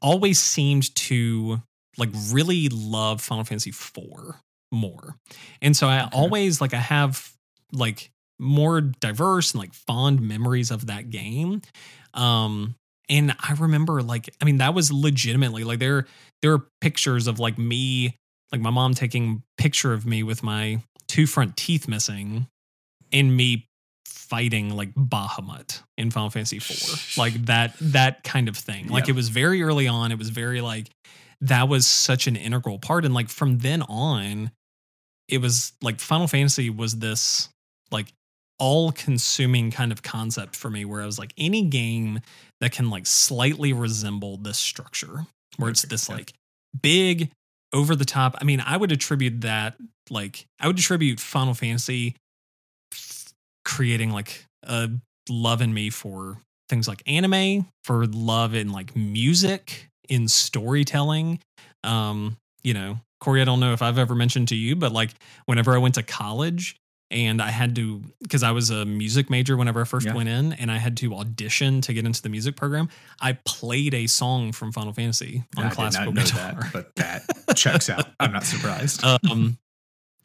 always seemed to like really love final fantasy 4 more. And so i Okay. always like i have like more diverse and like fond memories of that game. Um and i remember like i mean that was legitimately like there there are pictures of like me like my mom taking picture of me with my two front teeth missing and me fighting like bahamut in final fantasy 4 like that that kind of thing. Like Yeah. it was very early on. It was very like that was such an integral part. And like from then on it was like final fantasy was this like all consuming kind of concept for me where I was like any game that can like slightly resemble this structure where it's this like big over the top I mean I would attribute that like I would attribute Final Fantasy creating like a love in me for things like anime for love in like music in storytelling um you know Corey I don't know if I've ever mentioned to you but like whenever I went to college and I had to because I was a music major whenever I first Yeah. went in and I had to audition to get into the music program. I played a song from Final Fantasy on I classical did not know guitar. that, but that checks out. I'm not surprised. um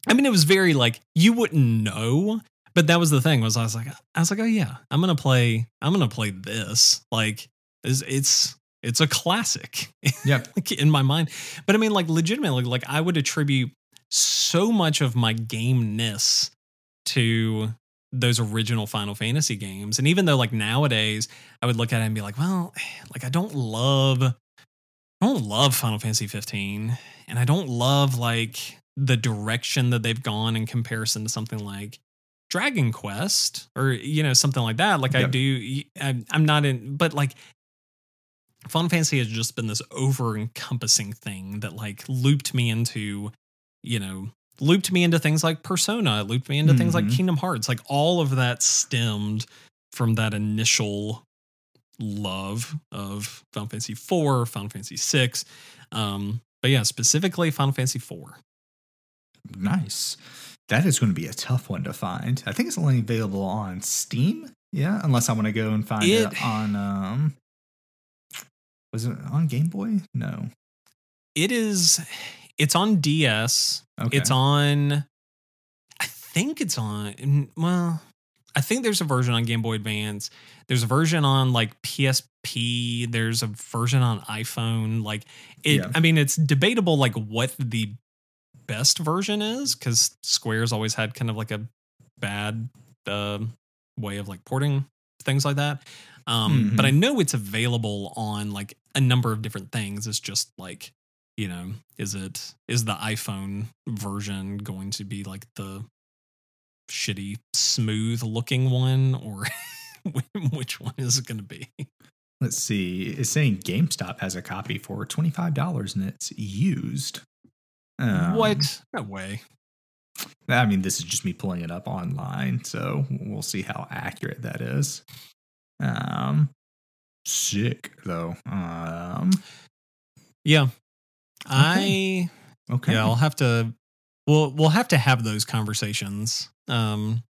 I mean it was very like you wouldn't know, but that was the thing was I was like I was like oh yeah, I'm going to play I'm to play this. Like it's it's it's a classic. Yep. like in my mind. But I mean, like legitimately, like I would attribute so much of my gameness to those original Final Fantasy games. And even though like nowadays I would look at it and be like, well, like I don't love I don't love Final Fantasy 15 and I don't love like the direction that they've gone in comparison to something like Dragon Quest or you know something like that. Like I do I'm, I'm not in but like Final Fantasy has just been this over encompassing thing that like looped me into, you know, looped me into things like Persona, looped me into things like Mhm. Kingdom Hearts. Like all of that stemmed from that initial love of Final Fantasy IV, Final Fantasy VI. Um, but yeah, specifically Final Fantasy IV. Nice. That is going to be a tough one to find. I think it's only available on Steam. Yeah, unless I want to go and find it, It- on um was it on Game Boy? No. It is it's on DS. Okay. It's on I think it's on. Well, I think there's a version on Game Boy Advance. There's a version on like PSP. There's a version on iPhone. Like it. Yeah. I mean, it's debatable like what the best version is because Square's always had kind of like a bad uh, way of like porting things like that. Um, But Mhm. I know it's available on like a number of different things. It's just like you know, is it is the iPhone version going to be like the shitty smooth looking one or which one is it going to be? Let's see. It's saying GameStop has a copy for twenty five dollars and it's used. Um, what? No way. I mean, this is just me pulling it up online, so we'll see how accurate that is. Um, sick though. Um, Yeah. I okay. yeah, I'll have to we'll we'll have to have those conversations. Um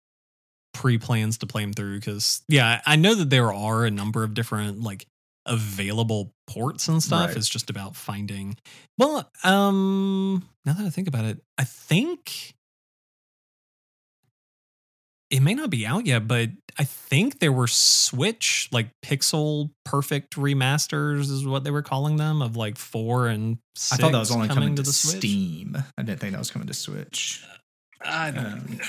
pre-plans to play them through cuz yeah, I know that there are a number of different like available ports and stuff. Right. It's just about finding well, um now that I think about it, I think it may not be out yet, but I think there were Switch like pixel perfect remasters is what they were calling them of like 4 and I thought that was only coming, to, the Switch. Steam. I didn't think that was coming to Switch. I don't Um, know.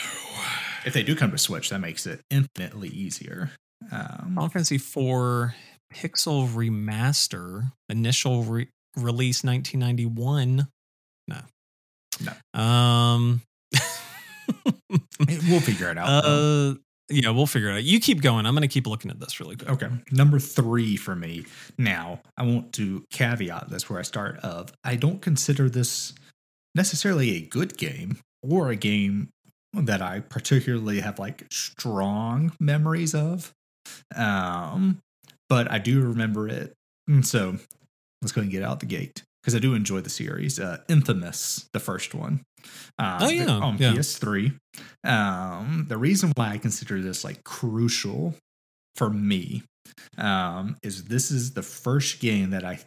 If they do come to Switch, that makes it infinitely easier. Um, Final Fantasy 4 Pixel Remaster, initial re- release 1991. No. No. Um. we'll figure it out. uh. Yeah, we'll figure it out. You keep going. I'm going to keep looking at this really quick. Okay. Number three for me. Now, I want to caveat this where I start of I don't consider this necessarily a good game or a game that I particularly have like strong memories of. Um, but I do remember it. And so let's go and get out the gate because I do enjoy the series. Uh, Infamous, the first one. Um, Oh, yeah, On yeah. PS3. Um, the reason why I consider this like crucial for me um, is this is the first game that I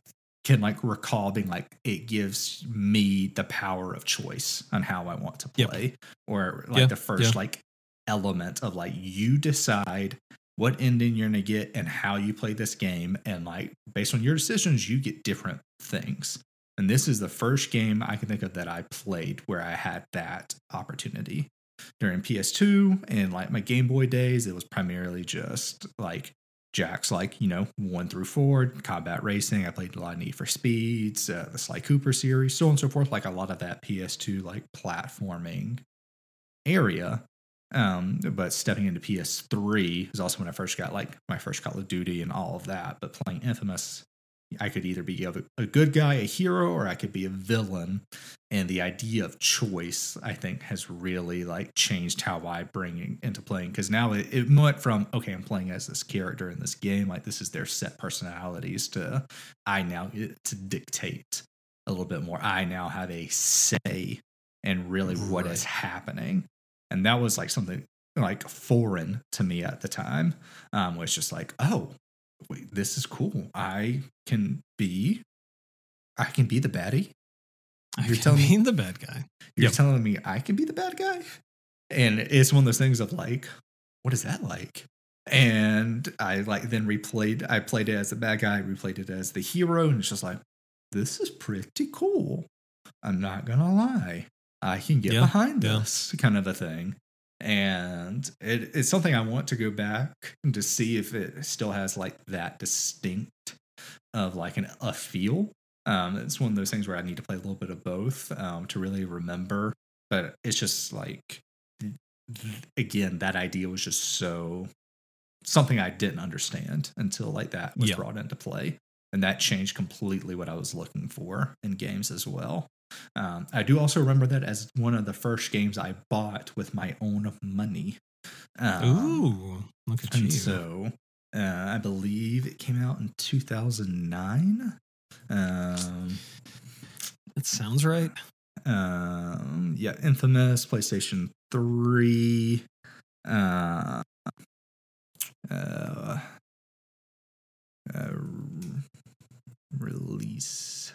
can like recall being like it gives me the power of choice on how I want to Yep. play, or like Yeah, the first yeah. like element of like you decide what ending you're gonna get and how you play this game, and like based on your decisions, you get different things. And this is the first game I can think of that I played where I had that opportunity during PS2 and like my Game Boy days, it was primarily just like Jak's like, you know, one through four, combat racing. I played a lot of Need for Speeds, uh, the Sly Cooper series, so on and so forth. Like a lot of that PS2 like platforming area. Um, but stepping into PS3 is also when I first got like my first Call of Duty and all of that. But playing Infamous, I could either be a, a good guy, a hero, or I could be a villain and the idea of choice i think has really like changed how i bring it into playing because now it, it went from okay i'm playing as this character in this game like this is their set personalities to i now get to dictate a little bit more i now have a say in really what is Right. happening and that was like something like foreign to me at the time um was just like oh wait this is cool i can be i can be the baddie I You're telling me- the bad guy. you're Yep. telling me I can be the bad guy? And it's one of those things of like, what is that like? And I like then replayed, I played it as the bad guy, replayed it as the hero, and it's just like, this is pretty cool. I'm not gonna lie. I can get Yeah, behind yeah. this kind of a thing. And it, it's something I want to go back to see if it still has like that distinct of like an, a feel um, it's one of those things where I need to play a little bit of both um, to really remember. But it's just like, again, that idea was just so something I didn't understand until like that was Yeah. brought into play, and that changed completely what I was looking for in games as well. Um, I do also remember that as one of the first games I bought with my own money. Um, Ooh, look at you. so uh, I believe it came out in 2009. Um, that sounds right. um, yeah, Infamous, PlayStation 3. Uh, uh, uh, release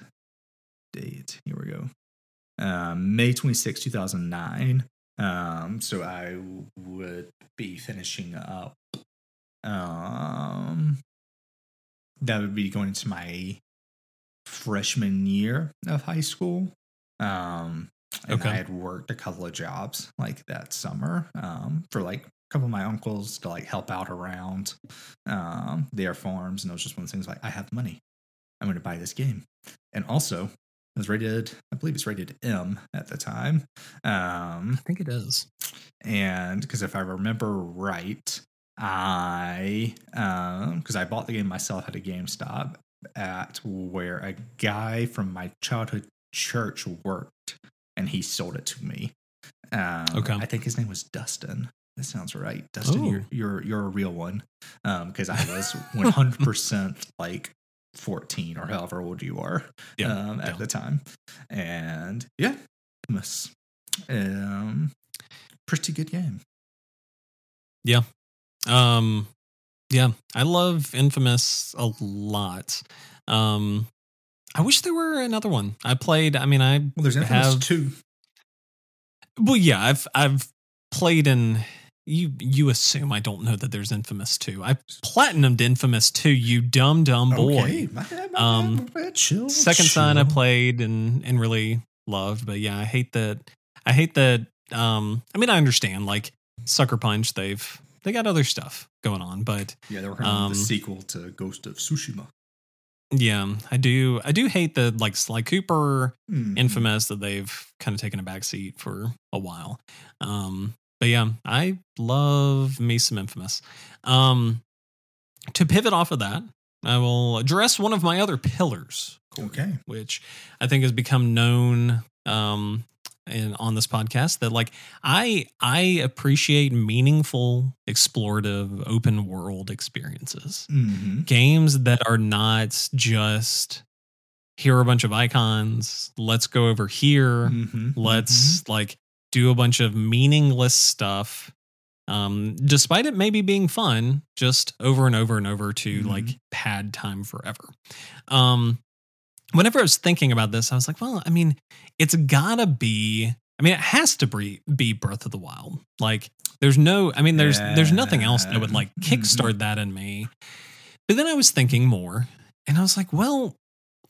Um, May 26, 2009. Um, so I would be finishing up. Um, that would be going into my freshman year of high school. Um, and Okay. I had worked a couple of jobs like that summer um, for like a couple of my uncles to like help out around um, their farms. And it was just one of the things like, I have money. I'm going to buy this game. And also, it was rated, I believe it's rated M at the time. Um, I think it is. and because if I remember right, I um because I bought the game myself at a GameStop at where a guy from my childhood church worked, and he sold it to me. Um, Okay. I think his name was Dustin. That sounds right, Dustin. You're Oh. you're you're a real one, Um, because I was 100 percent like 14 or however old you are Yeah, um, at the time, and yeah, Infamous. Um, pretty good game. Yeah. Um, yeah, I love Infamous a lot. Um, I wish there were another one. I played. I mean, I Well, there's Infamous Have- two. well, yeah, I've I've played in. You you assume I don't know that there's Infamous two. I platinumed Infamous two. You dumb dumb boy. Okay, my my Um, my chill. Second Son I played and and really loved, but yeah, I hate that. I hate that. Um, I mean, I understand like Sucker Punch. They've they got other stuff going on, but Yeah, they were um, the sequel to Ghost of Tsushima. yeah, I do. I do hate the like Sly Cooper, Mhm. Infamous that they've kind of taken a back seat for a while. Um, but yeah, I love me some Infamous. Um, to pivot off of that, I will address one of my other pillars. Okay. which I think has become known um, in, on this podcast that like I I appreciate meaningful, explorative, open world experiences Mhm. games that are not just here are a bunch of icons let's go over here Mhm. let's like do a bunch of meaningless stuff um despite it maybe being fun just over and over and over to Mhm. like pad time forever um whenever i was thinking about this i was like well i mean it's gotta be i mean it has to be be breath of the wild like there's no i mean there's there's nothing else that would like Mhm. kickstart that in me but then i was thinking more and i was like well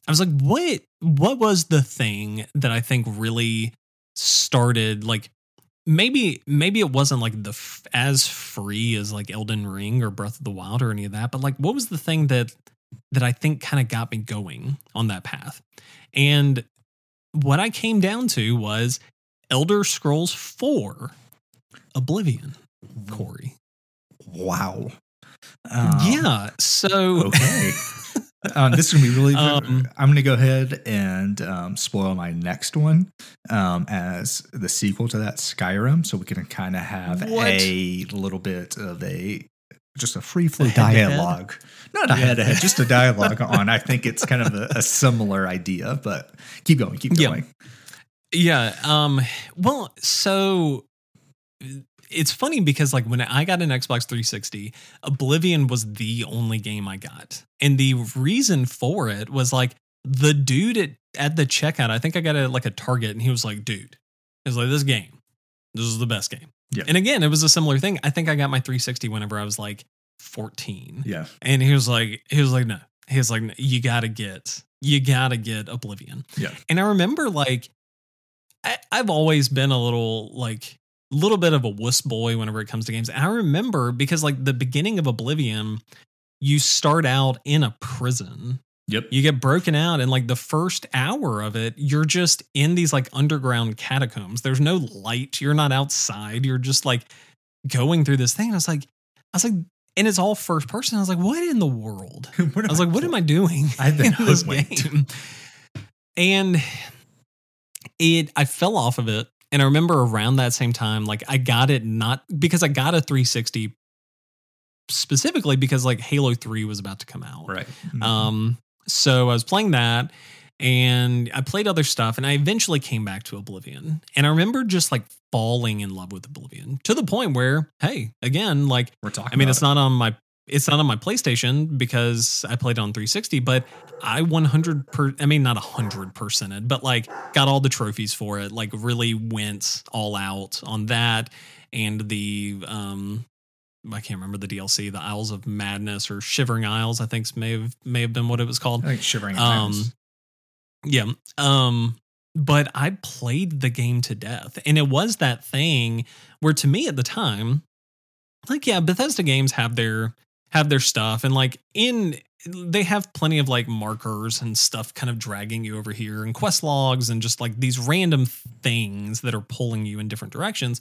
i was like what what was the thing that i think really started like maybe maybe it wasn't like the f- as free as like Elden Ring or Breath of the Wild or any of that, but like what was the thing that that I think kind of got me going on that path? And what I came down to was Elder Scrolls 4 Oblivion, Corey. Wow. Um, yeah, so Okay. um, this is gonna be really. Um, I'm gonna go ahead and um, spoil my next one um, as the sequel to that Skyrim, so we can kind of have What? a little bit of a just a free flow A head-to-head? dialogue, not a Yeah. head to head, just a dialogue on. I think it's kind of a, a similar idea, but keep going, keep Yeah. going. Yeah. Um. Well, so it's funny because like when I got an Xbox 360, Oblivion was the only game I got, and the reason for it was like the dude at at the checkout. I think I got a like a Target, and he was like, "Dude, it's like this game. This is the best game." Yeah. And again, it was a similar thing. I think I got my 360 whenever I was like 14. Yeah, And he was like, he was like, no. He was like, "No, you gotta get, you gotta get Oblivion. Yeah. And I remember like, I, I've always been a little like, little bit of a wuss boy whenever it comes to games. I remember because like the beginning of Oblivion, you start out in a prison. Yep. You get broken out, and like the first hour of it, you're just in these like underground catacombs. There's no light. You're not outside. You're just like going through this thing. And I was like, I was like, and it's all first person. I was like, what in the world? I was like, what am I doing I've been this game? And it, I fell off of it. And I remember around that same time, like I got it not because I got a 360 specifically because like Halo 3 was about to come out. Right. Um, so I was playing that and I played other stuff and I eventually came back to Oblivion. And I remember just like falling in love with Oblivion to the point where, hey, again, like We're talking. I mean, about it's not on my it's not on my PlayStation because I played on 360, but I 100 per I mean not 100 percented, but like got all the trophies for it. Like really went all out on that and the um I can't remember the DLC, the Isles of Madness or Shivering Isles, I think may have may have been what it was called. I think Shivering Um, Isles. Yeah. Um, but I played the game to death. And it was that thing where to me at the time, like, yeah, Bethesda games have their have their stuff and like in they have plenty of like markers and stuff kind of dragging you over here and quest logs and just like these random things that are pulling you in different directions.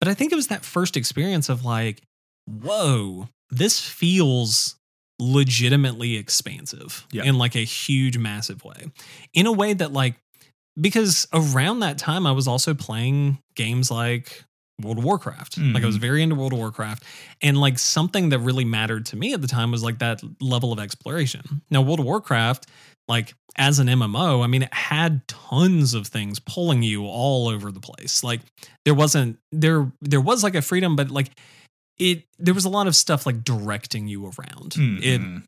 But I think it was that first experience of like, whoa, this feels legitimately expansive Yeah. in like a huge, massive way. In a way that, like, because around that time, I was also playing games like World of Warcraft. Like, I was Mhm. very into World of Warcraft. And like something that really mattered to me at the time was like that level of exploration. Now, World of Warcraft, like as an MMO, I mean, it had tons of things pulling you all over the place. Like there wasn't there there was like a freedom, but like it there was a lot of stuff like directing you around. It Mhm.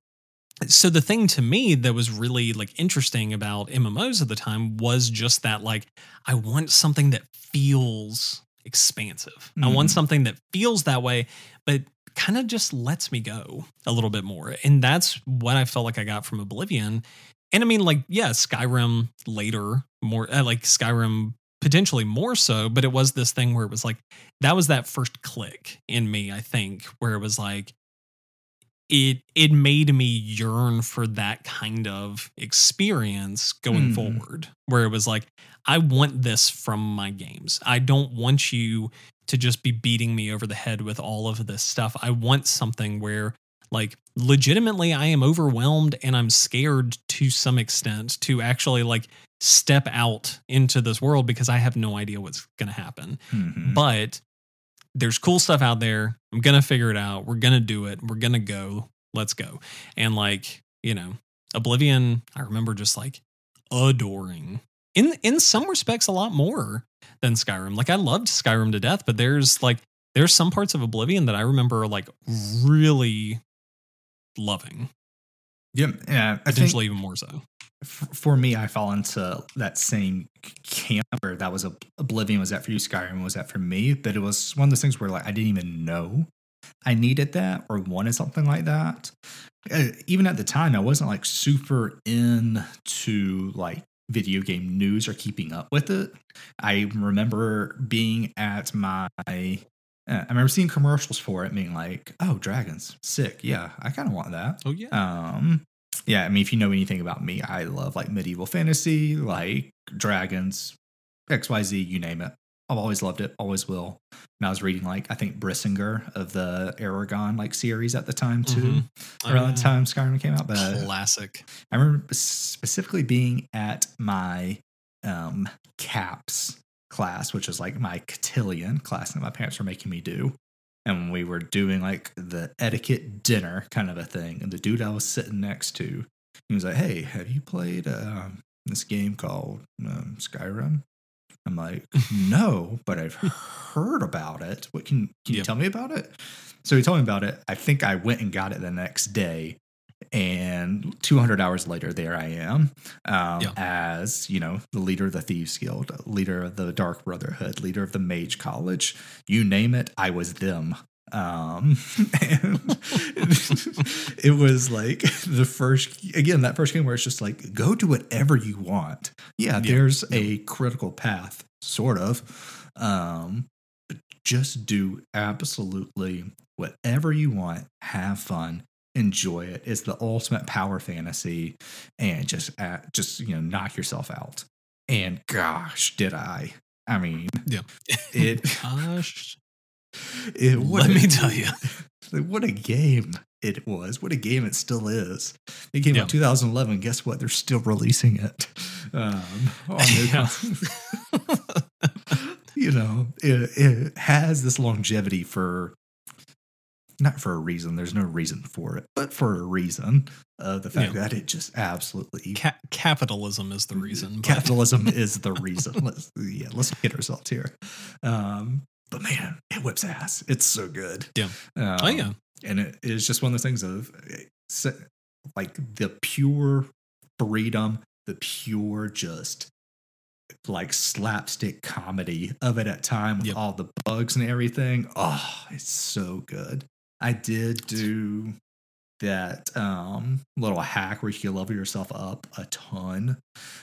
so the thing to me that was really like interesting about MMOs at the time was just that like I want something that feels expansive. I want Mhm. something that feels that way, but kind of just lets me go a little bit more. And that's what I felt like I got from Oblivion. And I mean, like, yeah, Skyrim later, more uh, like Skyrim potentially more so, but it was this thing where it was like that was that first click in me, I think, where it was like it it made me yearn for that kind of experience going Mhm. forward where it was like I want this from my games. I don't want you to just be beating me over the head with all of this stuff. I want something where like legitimately I am overwhelmed and I'm scared to some extent to actually like step out into this world because I have no idea what's going to happen Mhm. but there's cool stuff out there. I'm gonna figure it out. We're gonna do it. We're gonna go. Let's go. And like you know, Oblivion, I remember just like adoring in in some respects a lot more than Skyrim. Like I loved Skyrim to death, but there's like there's some parts of Oblivion that I remember like really loving, yeah, yeah. I potentially even more so. f- for me, I fall into that same camp where that was Oblivion. Was that for you? Skyrim was that for me? But it was one of those things where like I didn't even know I needed that or wanted something like that. Uh, even at the time, I wasn't like super into like video game news or keeping up with it. I remember being at my. Uh, I remember seeing commercials for it, being like, "Oh, dragons, sick! Yeah, I kind of want that." Oh yeah, Um, yeah, I mean, if you know anything about me, I love like medieval fantasy, like dragons, XYZ, you name it. I've always loved it, always will. And I was reading like I think Brisingr of the Eragon like series at the time too. Mhm. Around Uh, the time Skyrim came out, but classic. I remember specifically being at my um caps class, which was like my cotillion class that my parents were making me do. And we were doing like the etiquette dinner kind of a thing. And the dude I was sitting next to, he was like, Hey, have you played um, this game called um, Skyrim? I'm like, No, but I've heard about it. What can, can you Yep. tell me about it? So he told me about it. I think I went and got it the next day and 200 hours later there i am um, Yeah. as you know the leader of the thieves guild leader of the dark brotherhood leader of the mage college you name it i was them um and it was like the first again that first game where it's just like go do whatever you want yeah, Yeah. there's a critical path sort of um but just do absolutely whatever you want have fun enjoy it it's the ultimate power fantasy and just uh, just you know knock yourself out. And gosh did i. I mean Yeah. it Gosh, it what let me tell you. what a game it was. What a game it still is. It came Yeah. out 2011 guess what? They're still releasing it. Um Yeah. you know it, it has this longevity for not for a reason there's no reason for it but for a reason uh, the fact Yeah. that it just absolutely Ca- capitalism is the reason. but- capitalism is the reason let's yeah let's get ourselves here um but man it whips ass it's so good Yeah. um, Oh yeah. and it is just one of those things of eh, like the pure freedom, the pure just like slapstick comedy of it at time with Yep. all the bugs and everything. Oh, it's so good. I did do that um little hack where you can level yourself up a ton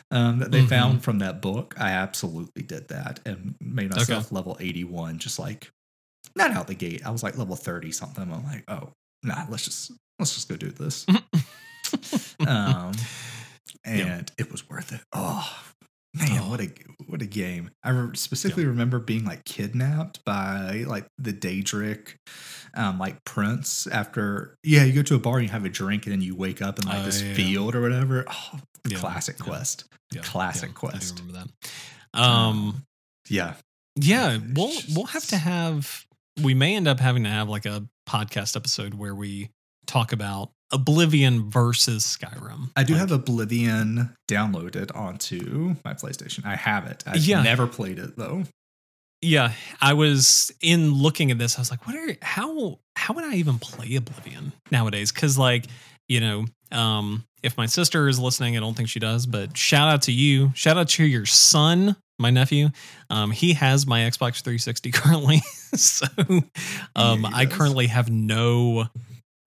um that they Mhm. found from that book. I absolutely did that and made Okay. myself level 81 just like not out the gate. I was like level 30 something. I'm like, "Oh, nah, let's just let's just go do this." um and it was worth it. Oh man, Oh. what a what a game! I re- specifically remember being like kidnapped by like the Daedric, um, like prince. After yeah, you go to a bar and you have a drink, and then you wake up in like Oh, this yeah. field or whatever. Oh, Yeah, classic quest. yeah, Classic yeah, quest. I remember that. Um, Yeah, yeah, we'll we'll have to have. We may end up having to have like a podcast episode where we talk about Oblivion versus Skyrim. I do Like, have Oblivion downloaded onto my PlayStation. I have it. I've Yeah. never played it though. Yeah, I was in looking at this. I was like, "What are how how would I even play Oblivion nowadays?" Because like you know, um, if my sister is listening, I don't think she does, but shout out to you. Shout out to your son, my nephew. Um, he has my Xbox 360 currently, so um, Yeah, I currently have no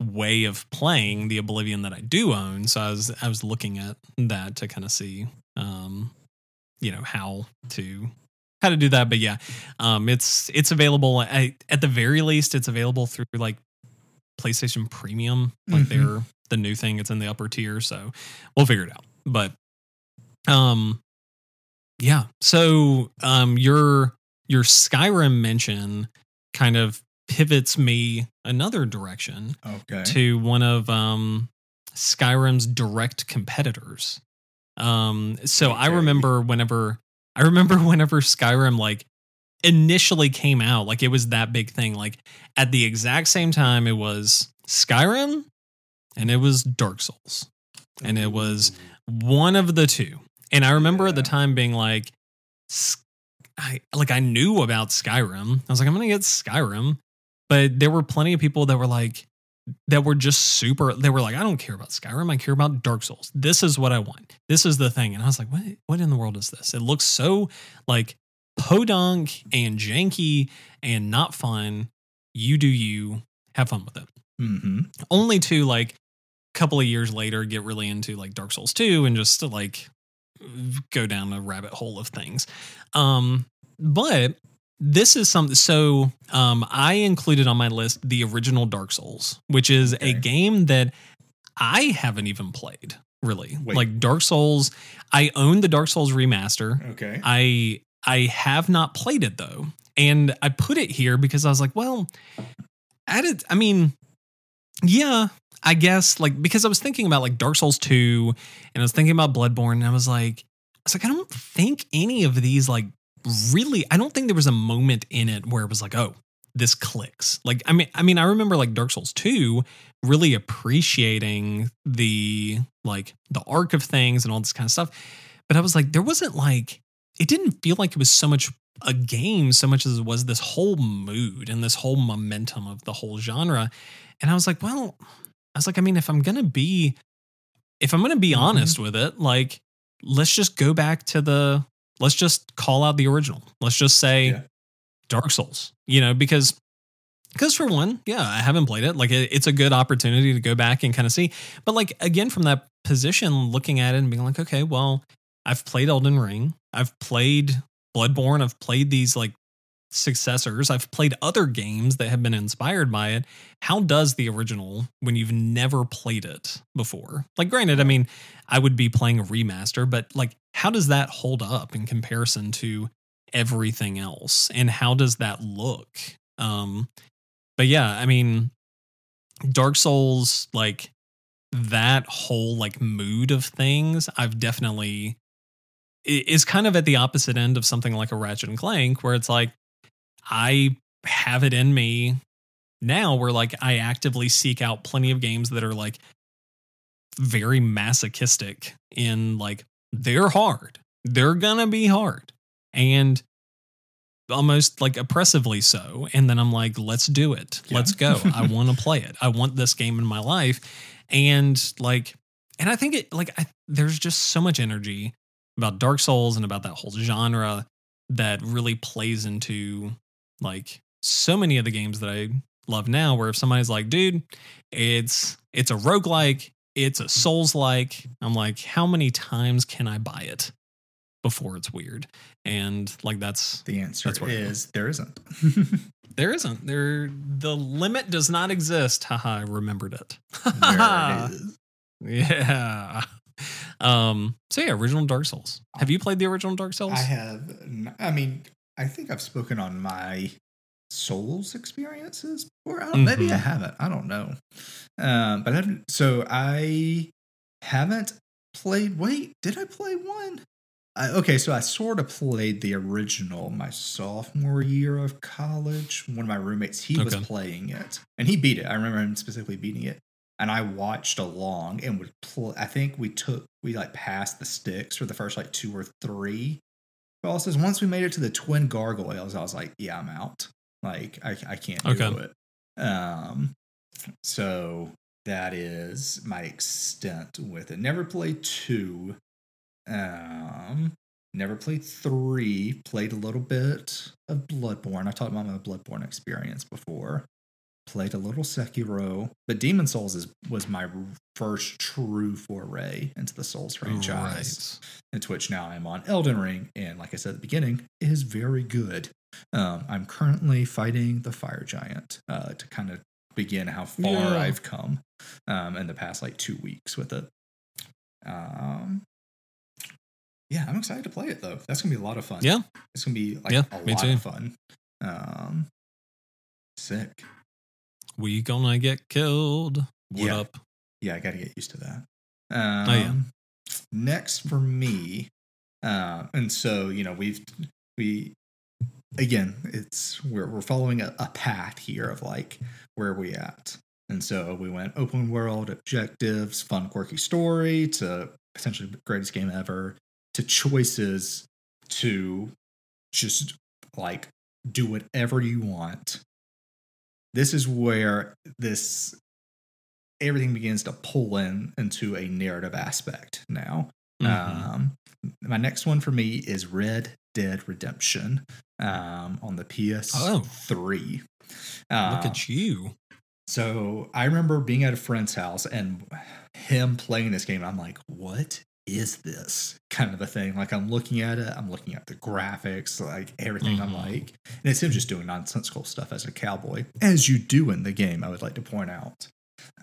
way of playing the Oblivion that I do own. So I was I was looking at that to kind of see, um, you know, how to how to do that. But yeah, um, it's it's available at, at the very least. It's available through like PlayStation Premium, like Mhm. they're the new thing. It's in the upper tier, so we'll figure it out. But um, yeah. So um, your your Skyrim mention kind of pivots me another direction Okay. to one of um, Skyrim's direct competitors. Um, so I remember whenever I remember whenever Skyrim like initially came out, like it was that big thing. Like at the exact same time, it was Skyrim and it was Dark Souls, and it was one of the two. And I remember at the time being like, I like I knew about Skyrim. I was like, I'm gonna get Skyrim, but there were plenty of people that were like, that were just super. They were like, I don't care about Skyrim. I care about Dark Souls. This is what I want. This is the thing. And I was like, what? What in the world is this? It looks so like podunk and janky and not fun. You do you. Have fun with it hmm only to like a couple of years later get really into like Dark Souls 2 and just to like go down a rabbit hole of things. Um but this is something so um I included on my list the original Dark Souls, which is Okay. a game that I haven't even played really. Wait. Like Dark Souls, I own the Dark Souls remaster. Okay. I I have not played it though. And I put it here because I was like, well, at it, I mean, yeah, I guess like because I was thinking about like Dark Souls 2 and I was thinking about Bloodborne and I was like, I was like, I don't think any of these like really I don't think there was a moment in it where it was like, oh, this clicks. Like I mean I mean I remember like Dark Souls 2 really appreciating the like the arc of things and all this kind of stuff. But I was like, there wasn't like it didn't feel like it was so much a game so much as it was this whole mood and this whole momentum of the whole genre. And I was like, well, I was like, I mean, if I'm gonna be if I'm gonna be Mhm. honest with it, like let's just go back to the let's just call out the original. Let's just say Yeah. Dark Souls, you know, because because for one, yeah, I haven't played it. Like it, it's a good opportunity to go back and kind of see. But like again, from that position, looking at it and being like, okay, well, I've played Elden Ring, I've played Bloodborne, I've played these like successors, I've played other games that have been inspired by it. How does the original when you've never played it before? Like, granted, I mean, I would be playing a remaster, but like, how does that hold up in comparison to everything else? And how does that look? Um, but yeah, I mean, Dark Souls, like that whole like mood of things, I've definitely is kind of at the opposite end of something like a Ratchet and Clank, where it's like I have it in me now, where like I actively seek out plenty of games that are like very masochistic in like they're hard, they're gonna be hard, and almost like oppressively so. And then I'm like, let's do it. Yeah. Let's go. I want to play it. I want this game in my life. And like, and I think it like I, there's just so much energy about Dark Souls and about that whole genre that really plays into like so many of the games that I love now where if somebody's like, dude, it's it's a roguelike, it's a souls like, I'm like, how many times can I buy it before it's weird? And like that's The answer That's what is there isn't. there isn't. There the limit does not exist. Haha, I remembered it. there it is. Yeah. Um, so yeah, original Dark Souls. Have you played the original Dark Souls? I have. I mean, I think I've spoken on my Souls experiences before. I don't, Maybe I Mhm. haven't. I don't know. Um, but I haven't. So I haven't played. Wait, did I play one? I, okay, so I sort of played the original my sophomore year of college. One of my roommates, he was playing it, and he beat it. I remember him specifically beating it, and I watched along and would play. I think we took we like passed the sticks for the first like two or three bosses. Once we made it to the twin gargoyles, I was like, yeah, I'm out. Like I I can't do Okay. it. Um, so that is my extent with it. Never played two. Um, never played three. Played a little bit of Bloodborne. I talked about my Bloodborne experience before. Played a little Sekiro, but Demon's Souls is was my first true foray into the Souls franchise into which now I'm on Elden Ring, and like I said at the beginning, is very good. Um, I'm currently fighting the fire giant uh, to kind of begin how far Yeah. I've come um, in the past like two weeks with it. Um, yeah, I'm excited to play it though. That's gonna be a lot of fun. Yeah. it's gonna be like Yeah, a lot too. of fun. Um, sick. We gonna get killed. What Yeah. up? yeah, I got to get used to that. Um, Oh, yeah. Next for me, uh, and so you know we've we again it's we're we're following a, a path here of like where are we at, and so we went open world objectives, fun quirky story to potentially the greatest game ever to choices to just like do whatever you want. This is where this everything begins to pull in into a narrative aspect now. Mhm. Um, my next one for me is Red Dead Redemption um, on the PS3. Uh, Look at you. so I remember being at a friend's house and him playing this game. I'm like, what is this kind of a thing? Like I'm looking at it, I'm looking at the graphics, like everything. I'm Mhm. like, and it's him just doing nonsensical stuff as a cowboy, as you do in the game. I would like to point out.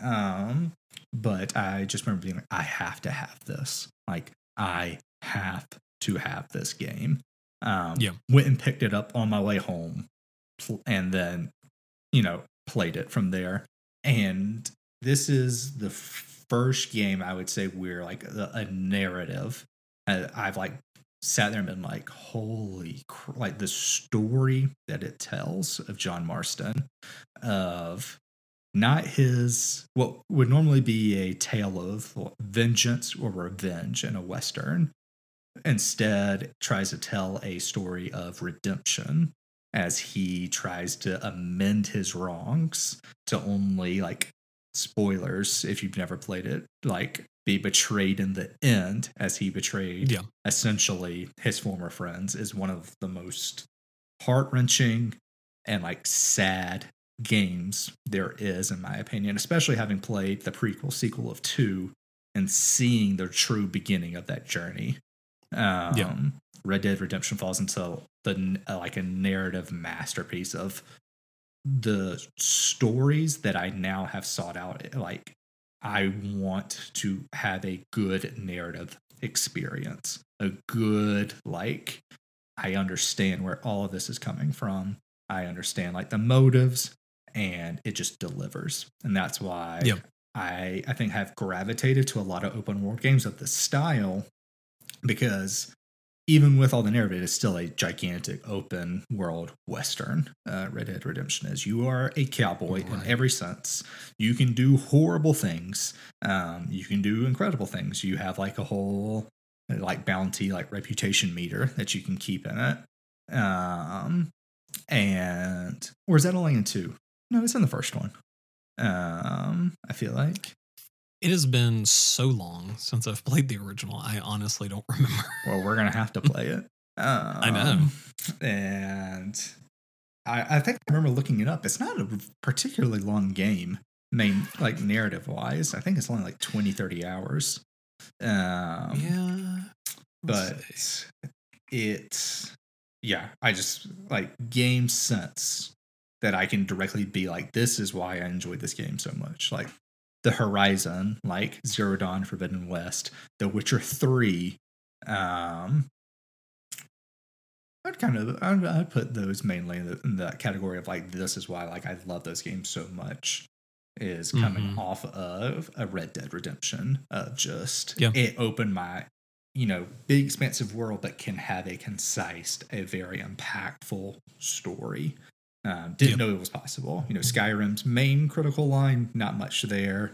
Um, but I just remember being like, I have to have this. Like I have to have this game. Um, Yeah. Went and picked it up on my way home, and then you know, played it from there. And this is the first game I would say we're like a, a narrative. I've like sat there and been like, holy, cr-, like the story that it tells of John Marston, of not his what would normally be a tale of vengeance or revenge in a western. Instead, tries to tell a story of redemption as he tries to amend his wrongs to only like spoilers if you've never played it like be betrayed in the end as he betrayed Yeah. essentially his former friends is one of the most heart-wrenching and like sad games there is in my opinion especially having played the prequel sequel of 2 and seeing the true beginning of that journey um Yeah. red dead redemption falls into the uh, like a narrative masterpiece of the stories that I now have sought out. Like, I want to have a good narrative experience, a good, like, I understand where all of this is coming from. I understand, like, the motives, and it just delivers. And that's why Yep. I, I think, have gravitated to a lot of open world games of this style because even with all the narrative, it's still a gigantic open world western. Uh, Red Dead Redemption is. You are a cowboy in every sense. You can do horrible things. Um, you can do incredible things. You have like a whole like bounty, like reputation meter that you can keep in it. Um, and or is that only in two? No, it's in the first one. Um, I feel like. It has been so long since I've played the original. I honestly don't remember. Well, we're gonna have to play it. Um, I know. and I, I think I remember looking it up. It's not a particularly long game, main like narrative wise. I think it's only like 20, 30 hours. Um, yeah. but see. it's yeah i just like game sense that i can directly be like this is why i enjoyed this game so much like the horizon like zero dawn forbidden west the witcher 3 um i'd kind of i'd, I'd put those mainly in, the, in that category of like this is why like i love those games so much is coming Mhm. off of a red dead redemption of just Yeah. it opened my you know, big expansive world that can have a concise, a very impactful story. Um, didn't Yep. know it was possible. You know, Skyrim's main critical line, not much there.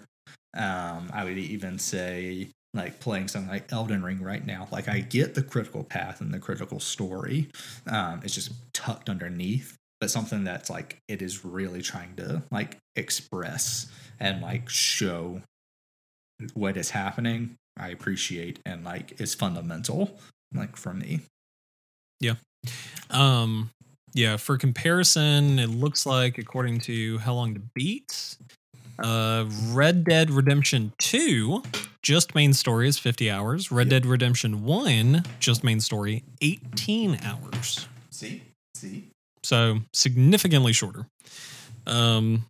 Um, I would even say like playing something like Elden Ring right now. Like I get the critical path and the critical story. Um, it's just tucked underneath, but something that's like it is really trying to like express and like show what is happening i appreciate and like is fundamental like for me Yeah. Um, yeah, for comparison, it looks like according to how long to beat, uh, Red Dead Redemption 2, just main story is 50 hours. Red Yep. Dead Redemption 1, just main story, 18 hours. see see So significantly shorter. Um,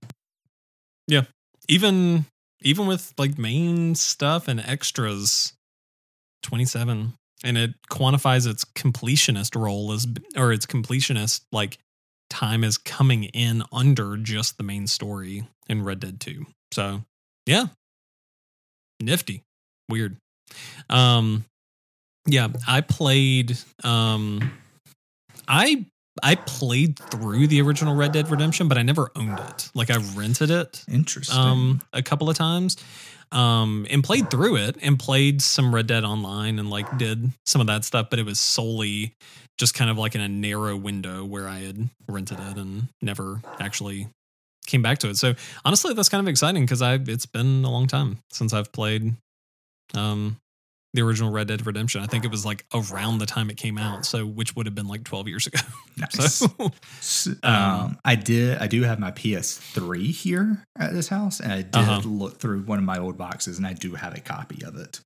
yeah, even even with like main stuff and extras, 27 and it quantifies its completionist role as or its completionist like time is coming in under just the main story in Red Dead 2. So, yeah. Nifty. Weird. Um yeah, I played um I I played through the original Red Dead Redemption, but I never owned it. Like I rented it interesting um a couple of times um and played through it and played some red dead online and like did some of that stuff but it was solely just kind of like in a narrow window where i had rented it and never actually came back to it. So honestly that's kind of exciting because i it's been a long time since i've played um the original red dead redemption i think it was like around the time it came out so which would have been like 12 years ago nice. so S- um, I did. I do have my PS3 here at this house, and I did Uh-huh. look through one of my old boxes, and I do have a copy of it.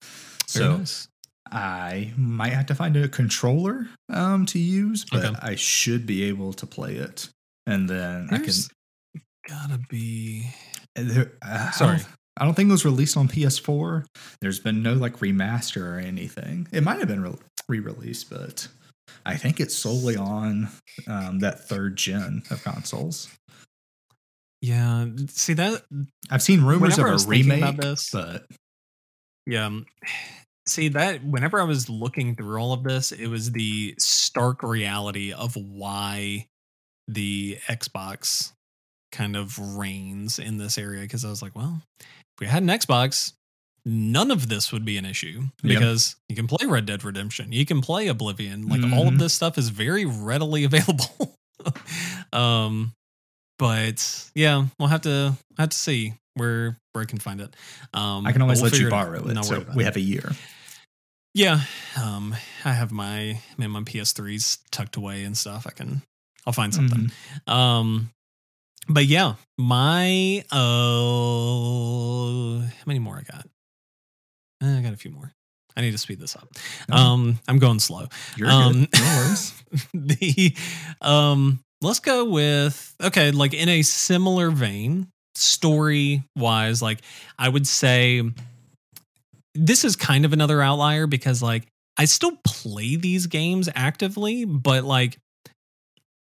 So nice. I might have to find a controller um, to use, but Okay. I should be able to play it, and then I can. gotta be There, uh, Sorry. I don't, think it was released on PS4. There's been no like remaster or anything. It might have been re- re-released, but I think it's solely on um, that third gen of consoles. yeah see that I've seen rumors of a remake, this- but Yeah. um, See that whenever I was looking through all of this, it was the stark reality of why the Xbox kind of reigns in this area. Because I was like, well, we had an Xbox, none of this would be an issue Yep. because you can play Red Dead Redemption, you can play Oblivion, like all of Mhm. this stuff is very readily available. um, but yeah, we'll have to have to see where where I can find it. Um, I can always we'll let you borrow it. worried So we it. have a year. Yeah, um, I have my man, my PS3s tucked away and stuff. I can, I'll find something. Mm-hmm. Um, but yeah, my uh, how many more I got? Eh, I got a few more. I need to speed this up. Um, I'm going slow. You're um, good. No worries. the um, let's go with okay, like in a similar vein, story wise, like I would say this is kind of another outlier because like I still play these games actively, but like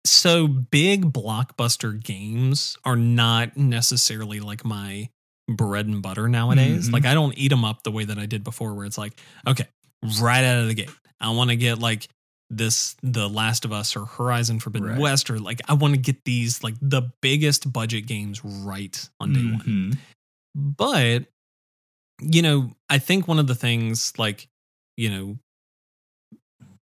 so big blockbuster games are not necessarily like my bread and butter nowadays. Mhm. Like I don't eat them up the way that I did before where it's like, okay, right out of the gate, I want to get like this The Last of Us or Horizon Forbidden Right. West or like I want to get these like the biggest budget games right on day one Mhm. but you know i think one of the things like you know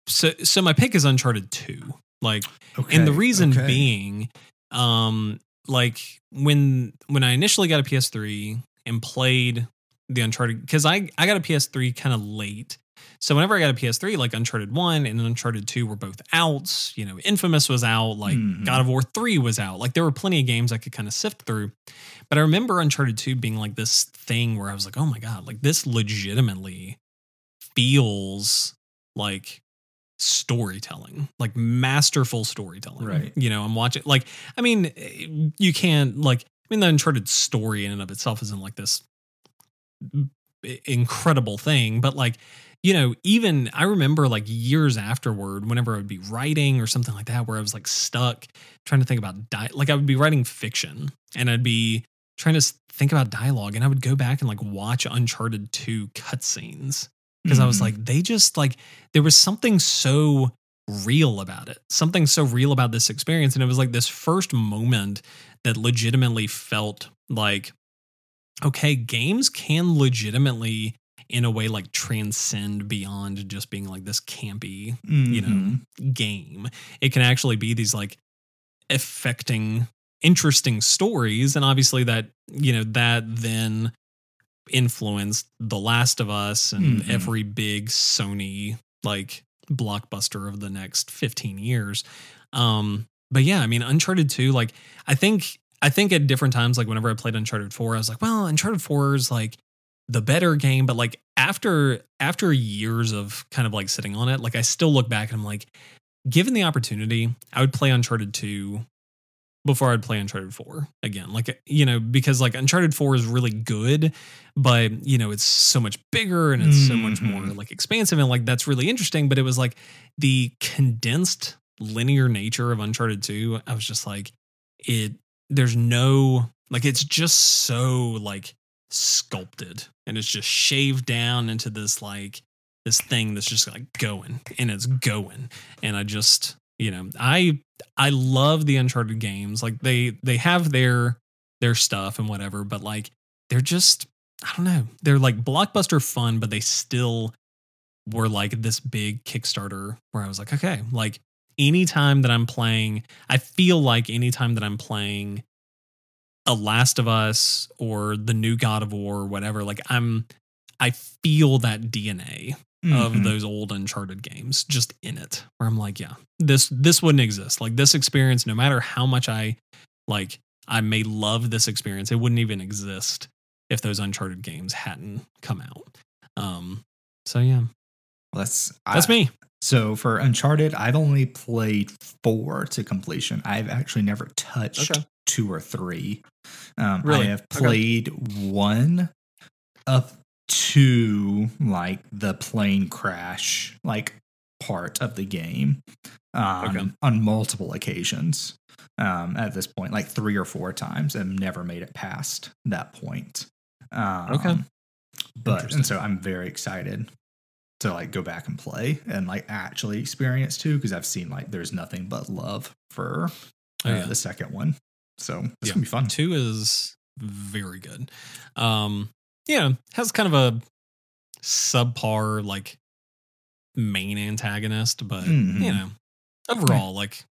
so so my pick is uncharted 2 Like Okay. and the reason okay. being um like when when i initially got a ps3 and played the uncharted because i i got a ps3 kind of late so whenever i got a ps3 like uncharted 1 and uncharted 2 were both out you know infamous was out like Mhm. god of war 3 was out like there were plenty of games i could kind of sift through but i remember uncharted 2 being like this thing where i was like oh my god like this legitimately feels like storytelling, like masterful storytelling. Right. You know, I'm watching, like, I mean, eh, you can't, like, I mean, the Uncharted story in and of itself isn't like this incredible thing, but like, you know, even I remember like years afterward, whenever I would be writing or something like that, where I was like stuck trying to think about di- like I would be writing fiction and I'd be trying to think about dialogue and I would go back and like watch Uncharted 2 cutscenes because I was like, they just like there was something so real about it, something so real about this experience, and it was like this first moment that legitimately felt like, okay, games can legitimately, in a way, like transcend beyond just being like this campy you know, Mhm. game. It can actually be these like affecting, interesting stories. And obviously, that, you know, that then influenced The Last of Us and Mhm. every big Sony like blockbuster of the next 15 years. Um, but yeah, I mean, Uncharted 2, like, I think, I think at different times, like whenever I played Uncharted 4, I was like, well, Uncharted 4 is like the better game. But like after, after years of kind of like sitting on it, like I still look back and I'm like, given the opportunity, I would play Uncharted 2 before I'd play Uncharted 4 again. Like, you know, because like Uncharted 4 is really good, but, you know, it's so much bigger and it's so much more Mhm. like expansive and like that's really interesting. But it was like the condensed linear nature of Uncharted 2. I was just like, it, there's no, like, it's just so like sculpted and it's just shaved down into this like, this thing that's just like going and it's going. And I just, you know, I I love the Uncharted games. Like they they have their their stuff and whatever, but like they're just I don't know. They're like blockbuster fun, but they still were like this big Kickstarter where I was like, okay, like anytime that I'm playing, I feel like anytime that I'm playing a Last of Us or the new God of War or whatever, like I'm I feel that DNA of Mhm. those old uncharted games just in it where i'm like yeah this this wouldn't exist like this experience no matter how much i like i may love this experience it wouldn't even exist if those uncharted games hadn't come out um so yeah That's that's I- me So for Uncharted, I've only played four to completion. I've actually never touched Okay. two or three. Um, Really? I have Okay. played one up to like the plane crash like part of the game um, Okay. on multiple occasions. Um, at this point, like three or four times, and never made it past that point. Um, Okay. but and so I'm very excited to like go back and play and like actually experience too because I've seen like there's nothing but love for Oh, uh, yeah. the second one. So it's Yeah. gonna be fun. two is very good um yeah has kind of a subpar like main antagonist but you Mhm. know overall like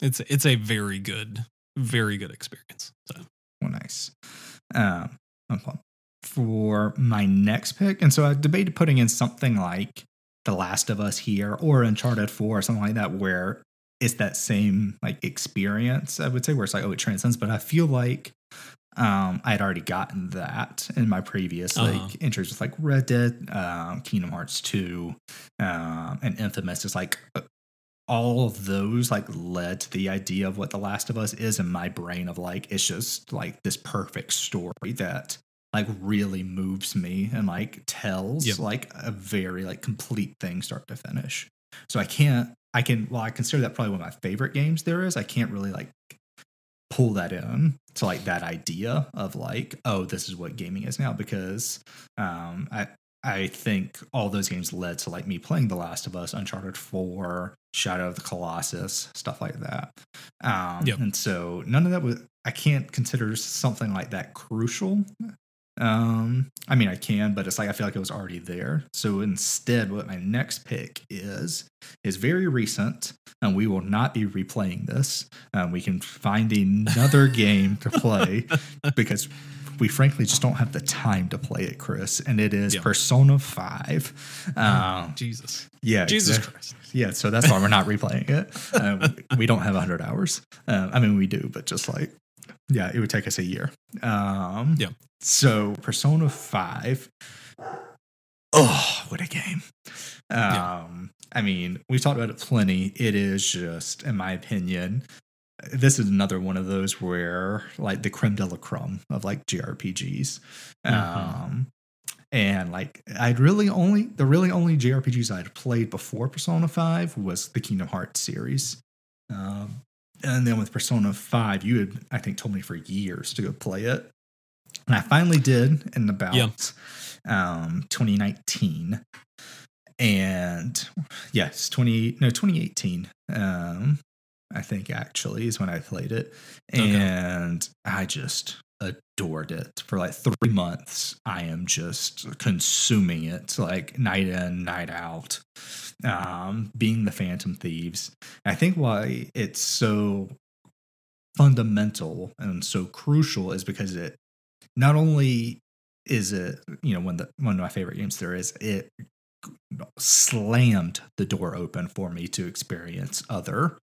it's it's a very good very good experience so Well, nice. Um, for my next pick, and so I debated putting in something like The Last of Us here or Uncharted Four or something like that, where it's that same like experience. I would say where it's like oh it transcends, but I feel like um, I had already gotten that in my previous Uh-huh. like entries with like Red Dead, um, Kingdom Hearts Two, um, and Infamous. It's like uh, all of those like led to the idea of what The Last of Us is in my brain of like it's just like this perfect story that like really moves me and like tells Yep. like a very like complete thing start to finish. So I can't I can well I consider that probably one of my favorite games there is. I can't really like pull that in to like that idea of like oh this is what gaming is now because um I I think all those games led to like me playing The Last of Us, Uncharted 4, Shadow of the Colossus, stuff like that. Um, Yep. And so none of that was, I can't consider something like that crucial Um, I mean, I can, but it's like I feel like it was already there. So instead, what my next pick is is very recent, and we will not be replaying this. Um, we can find another game to play because we frankly just don't have the time to play it, Chris. And it is Yeah. Persona Five. Um, Jesus. yeah, Jesus exact- Christ. yeah, so that's why we're not replaying it. Um, we don't have 100 hours. Um, I mean, we do, but just like, yeah, it would take us a year. Um, Yeah. So, Persona 5. Oh, what a game. Um, Yeah. I mean, we've talked about it plenty. It is just, in my opinion, this is another one of those where, like, the creme de la creme of like JRPGs. Mhm. Um, and like I'd really only the really only JRPGs I'd played before Persona 5 was the Kingdom Hearts series. Um, and then with Persona 5, you had I think told me for years to go play it. And I finally did in about Yeah. um 2019. And yes, 20 no 2018. Um I think actually is when I played it. Okay. And I just adored it for like three months. I am just consuming it like night in, night out. Um, being the Phantom Thieves. I think why it's so fundamental and so crucial is because it not only is it you know one of the one of my favorite games there is it slammed the door open for me to experience other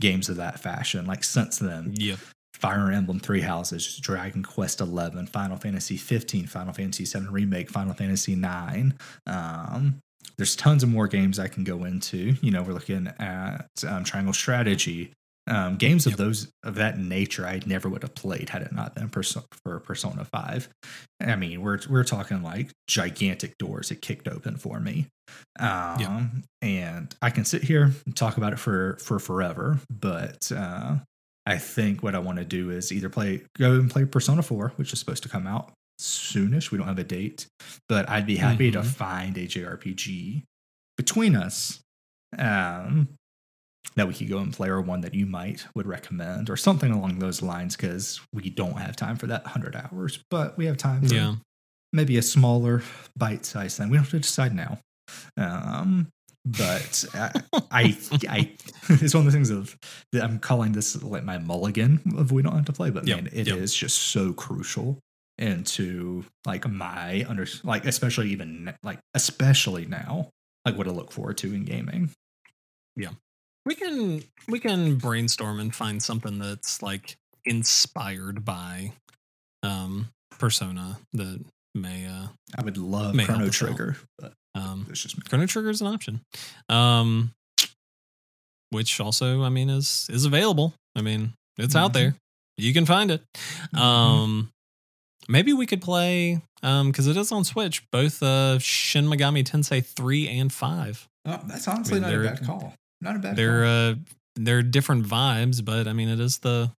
games of that fashion like since then Yep. Fire Emblem Three Houses, Dragon Quest Eleven, Final Fantasy Fifteen, Final Fantasy Seven Remake, Final Fantasy Nine. Um, there's tons of more games I can go into. You know, we're looking at um, Triangle Strategy, um, games of Yep. those of that nature. I never would have played had it not been perso- for Persona Five. I mean, we're we're talking like gigantic doors it kicked open for me. Um, and I can sit here and talk about it for for forever, but uh, I think what I want to do is either play go and play Persona 4, which is supposed to come out soonish. We don't have a date, but I'd be happy to Mhm. find a JRPG between us um, that we could go and play, or one that you might would recommend, or something along those lines, because we don't have time for that 100 hours, but we have time for Yeah. maybe a smaller bite size thing. We don't have to decide now. Um, but I, I, I, it's one of the things of that I'm calling this like my mulligan of we don't have to play, but Yep, man, it is yep. just so crucial into like my under, like especially even like especially now, like what I look forward to in gaming. Yeah, we can we can brainstorm and find something that's like inspired by um persona that may uh I would love Chrono. Trigger, but um it's just me. Chrono Trigger is an option. Um which also I mean is is available. I mean, it's out Mhm. there. You can find it. Um maybe we could play um cuz it is on Switch both uh Shin Megami Tensei 3 and 5. Oh, that's honestly I mean, not a bad call. Not a bad They're call. uh they're different vibes, but I mean it is the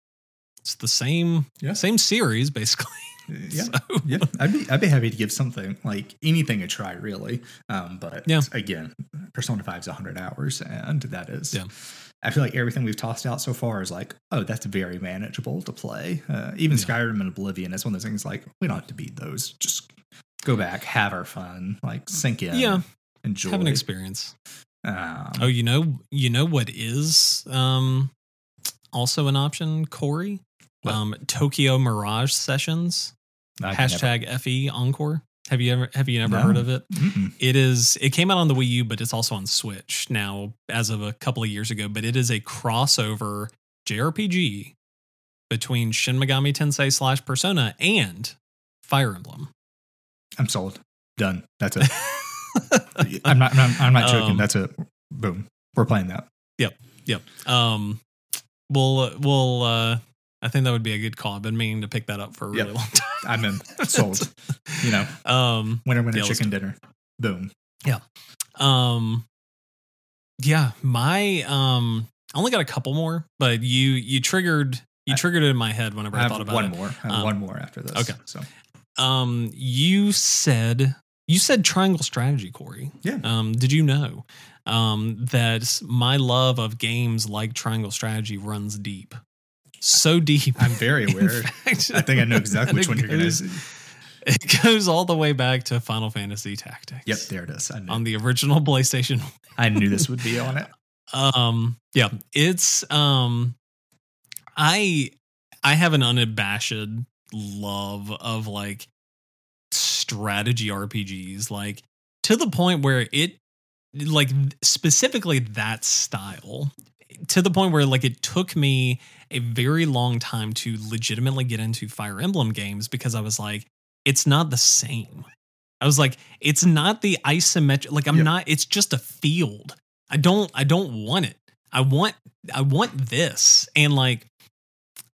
it's the same Yeah. same series basically. Yeah. So- yeah, I'd be I'd be happy to give something like anything a try, really. Um, but Yeah. again, Persona 5 is 100 hours, and that is. Yeah. I feel like everything we've tossed out so far is like, oh, that's very manageable to play. Uh, even Yeah. Skyrim and Oblivion is one of those things like we don't have to beat those. Just go back, have our fun, like sink in, Yeah. enjoy. Have an experience. Um, Oh, you know, you know what is um also an option, Corey? Um Tokyo Mirage Sessions. I Hashtag FE Encore. Have you ever have you ever No. heard of it? It is it came out on the Wii U, but it's also on Switch now as of a couple of years ago. But it is a crossover JRPG between Shin Megami Tensei slash Persona and Fire Emblem. I'm sold. Done. That's it. I'm not. I'm not, I'm not joking. Um, that's it. Boom. We're playing that. Yep. Yep. Um, we'll we'll. Uh, I think that would be a good call. I've been meaning to pick that up for a Yep. really long time. I'm in. Sold. You know, Um. winner, winner, chicken dinner. Boom. Yeah. Um. Yeah. My um. I only got a couple more, but you you triggered you I- triggered it in my head whenever I I, thought about one it. more. I have Um, one more after this. okay. So Um. You said you said triangle strategy, Corey. yeah. Um. Did you know? Um. That my love of games like triangle strategy runs deep. So deep. I'm very aware. fact, I think I know exactly which one you're going goes- to. It goes all the way back to Final Fantasy Tactics. Yep, there it is. On the original PlayStation. I knew this would be on it. Um, yeah, it's um, I I have an unabashed love of like strategy RPGs, like to the point where it like specifically that style to the point where like it took me a very long time to legitimately get into Fire Emblem games because I was like, it's not the same. I was like, it's not the isometric. Like I'm Yep. not. It's just a field. I don't. I don't want it. I want. I want this. And like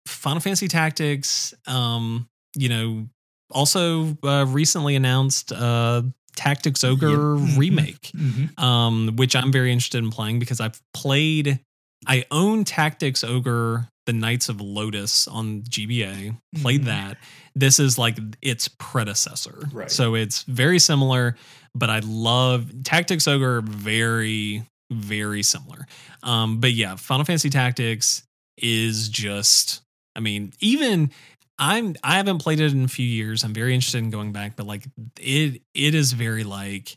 Final Fantasy Tactics. Um, you know, also uh, recently announced uh Tactics Ogre Yep. Mhm. remake Mhm. um, which I'm very interested in playing because I've played. I own Tactics Ogre, the Knights of Lodis on GBA. Played Mhm. that. This is like its predecessor, Right. so it's very similar. But I love Tactics Ogre. Very, very similar. Um, but yeah, Final Fantasy Tactics is just. I mean, even I'm I haven't played it in a few years. I'm very interested in going back, but like it it is very like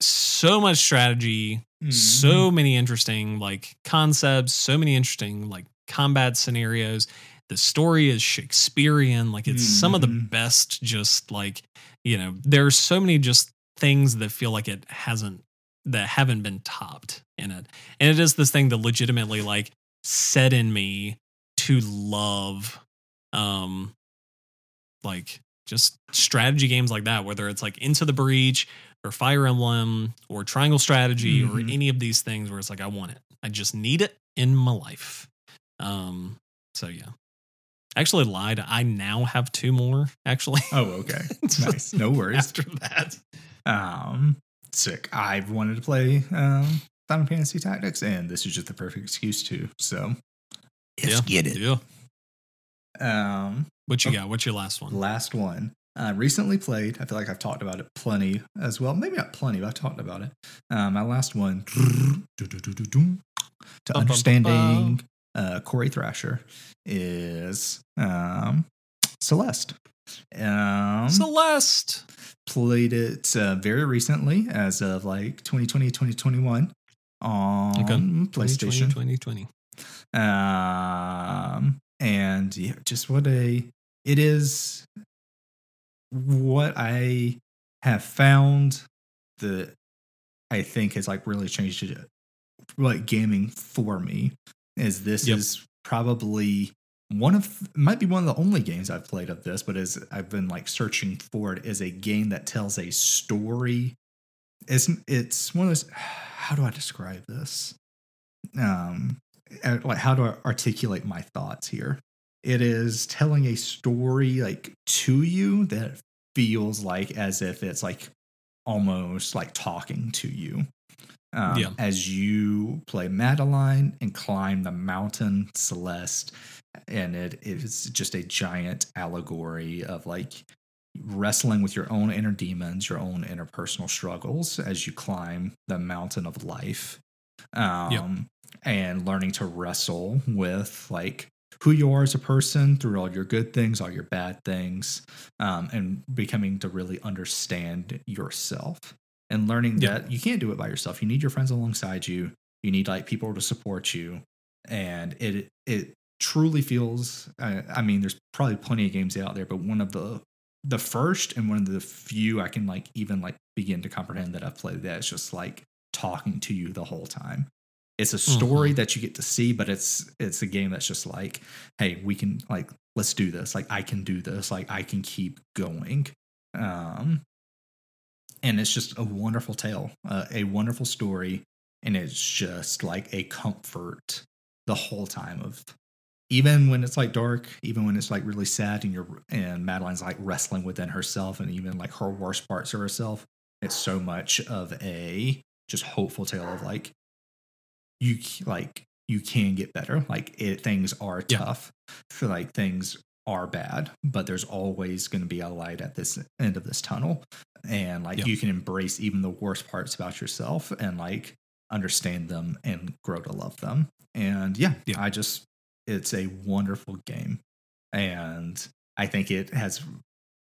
so much strategy, so many interesting like concepts, so many interesting like combat scenarios. The story is Shakespearean, like it's some of the Mhm. best just like, you know, there's so many just things that feel like it hasn't that haven't been topped in it. And it is this thing that legitimately like set in me to love um like just strategy games like that whether it's like into the breach or fire emblem or triangle strategy or Mhm. any of these things where it's like i want it i just need it in my life um so yeah actually lied i now have two more actually Oh, okay. nice. No worries. after that Um, sick. I've wanted to play um, Final Fantasy Tactics, and this is just the perfect excuse to. So let's yeah get it. yeah Um, what you Oh. got what's your last one last one. Uh, recently played. I feel like I've talked about it plenty as well. Maybe not plenty, but I've talked about it. Um, my last one. To understanding uh, Corey Thrasher is um, Celeste. Um, celeste played it uh, very recently as of like 2020 2021 on Okay. playstation 2020 um and yeah just what a it is what i have found that i think has like really changed it like gaming for me is this Yep. is probably one of might be one of the only games I've played of this, but as I've been like searching for it, is a game that tells a story. It's it's one of those. How do I describe this? Um, like how do I articulate my thoughts here? It is telling a story like to you that feels like as if it's like almost like talking to you. Um, Yeah. As you play Madeline and climb the mountain Celeste, and it is just a giant allegory of like wrestling with your own inner demons, your own interpersonal struggles as you climb the mountain of life. Um, and learning to wrestle with like who you are as a person through all your good things, all your bad things, um, and becoming to really understand yourself and learning Yeah. that you can't do it by yourself. You need your friends alongside you. You need like people to support you, and it it truly feels. Uh, I mean, there's probably plenty of games out there, but one of the the first and one of the few I can like even like begin to comprehend that I've played that is just like talking to you the whole time. It's a story that you get to see, but it's it's a game that's just like, hey, we can like let's do this. Like I can do this. Like I can keep going. Um, and it's just a wonderful tale, uh, a wonderful story, and it's just like a comfort the whole time of even when it's like dark, even when it's like really sad, and you're and Madeline's like wrestling within herself, and even like her worst parts of herself. It's so much of a just hopeful tale of like you like you can get better. Like it, things are Yeah. tough. For like things are bad, but there's always going to be a light at this end of this tunnel, and like Yeah. you can embrace even the worst parts about yourself and like understand them and grow to love them. And yeah, Yeah. I just it's a wonderful game, and I think it has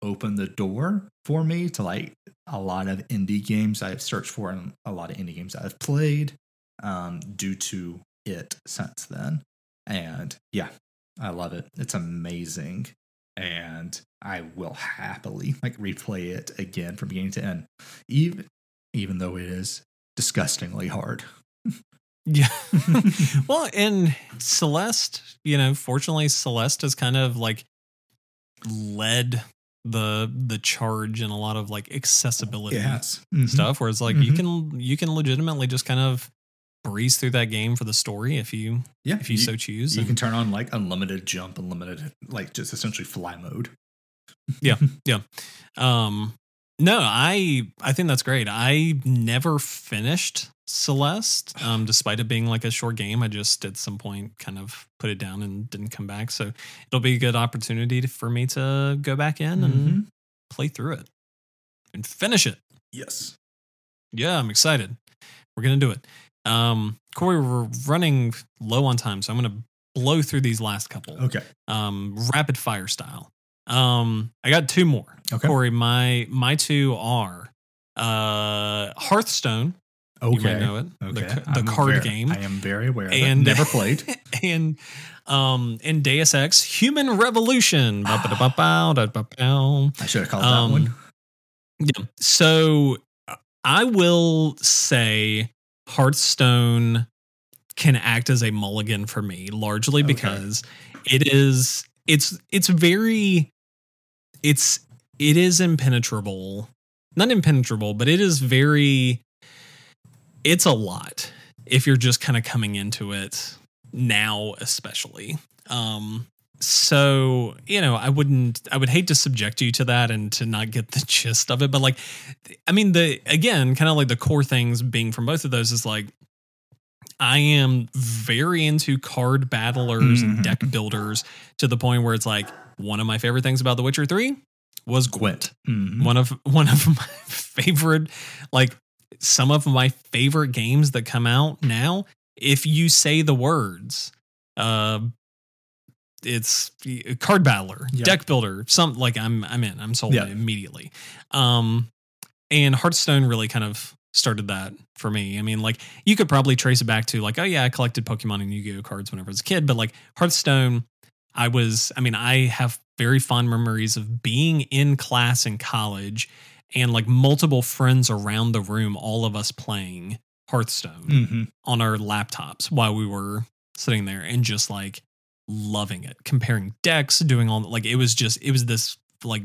opened the door for me to like a lot of indie games I've searched for and a lot of indie games I've played um, due to it since then. And yeah, I love it. It's amazing. And I will happily like replay it again from beginning to end, even even though it is disgustingly hard. Yeah. well, and Celeste, you know, fortunately Celeste has kind of like led the the charge in a lot of like accessibility Yes. Mhm. stuff where it's like you Mhm. can you can legitimately just kind of breeze through that game for the story if you Yeah. if you, so choose. you and- can turn on like unlimited jump, unlimited like just essentially fly mode. Yeah, yeah. Um, no, I I think that's great. I never finished Celeste, um, despite it being like a short game. I just at some point kind of put it down and didn't come back. So it'll be a good opportunity to, for me to go back in and Mhm. play through it and finish it. Yes. Yeah, I'm excited. We're gonna do it. Um, Corey, we're running low on time, so I'm gonna blow through these last couple. Okay. Um, rapid fire style. Um, I got two more. Okay. Corey, my my two are uh Hearthstone. Okay. You might know it. Okay. The, the card very- game. I am very aware. Of And- never played. and um and Deus Ex Human Revolution. I should have called Um, that one. Yeah. So I will say Hearthstone can act as a mulligan for me, largely Okay. because it is it's it's very it's it is impenetrable. Not impenetrable, but it is very it's a lot if you're just kind of coming into it now especially. Um so you know i wouldn't i would hate to subject you to that and to not get the gist of it but like i mean the again kind of like the core things being from both of those is like i am very into card battlers and deck builders to the point where it's like one of my favorite things about the witcher 3 was gwent Mhm. one of one of my favorite like some of my favorite games that come out now if you say the words uh it's card battler Yeah. deck builder some like i'm i'm in i'm sold Yeah. immediately um and hearthstone really kind of started that for me i mean like you could probably trace it back to like oh yeah i collected pokemon and yu-gi-oh cards whenever i was a kid but like hearthstone i was i mean i have very fond memories of being in class in college and like multiple friends around the room all of us playing hearthstone Mhm. on our laptops while we were sitting there and just like loving it comparing decks doing all like it was just it was this like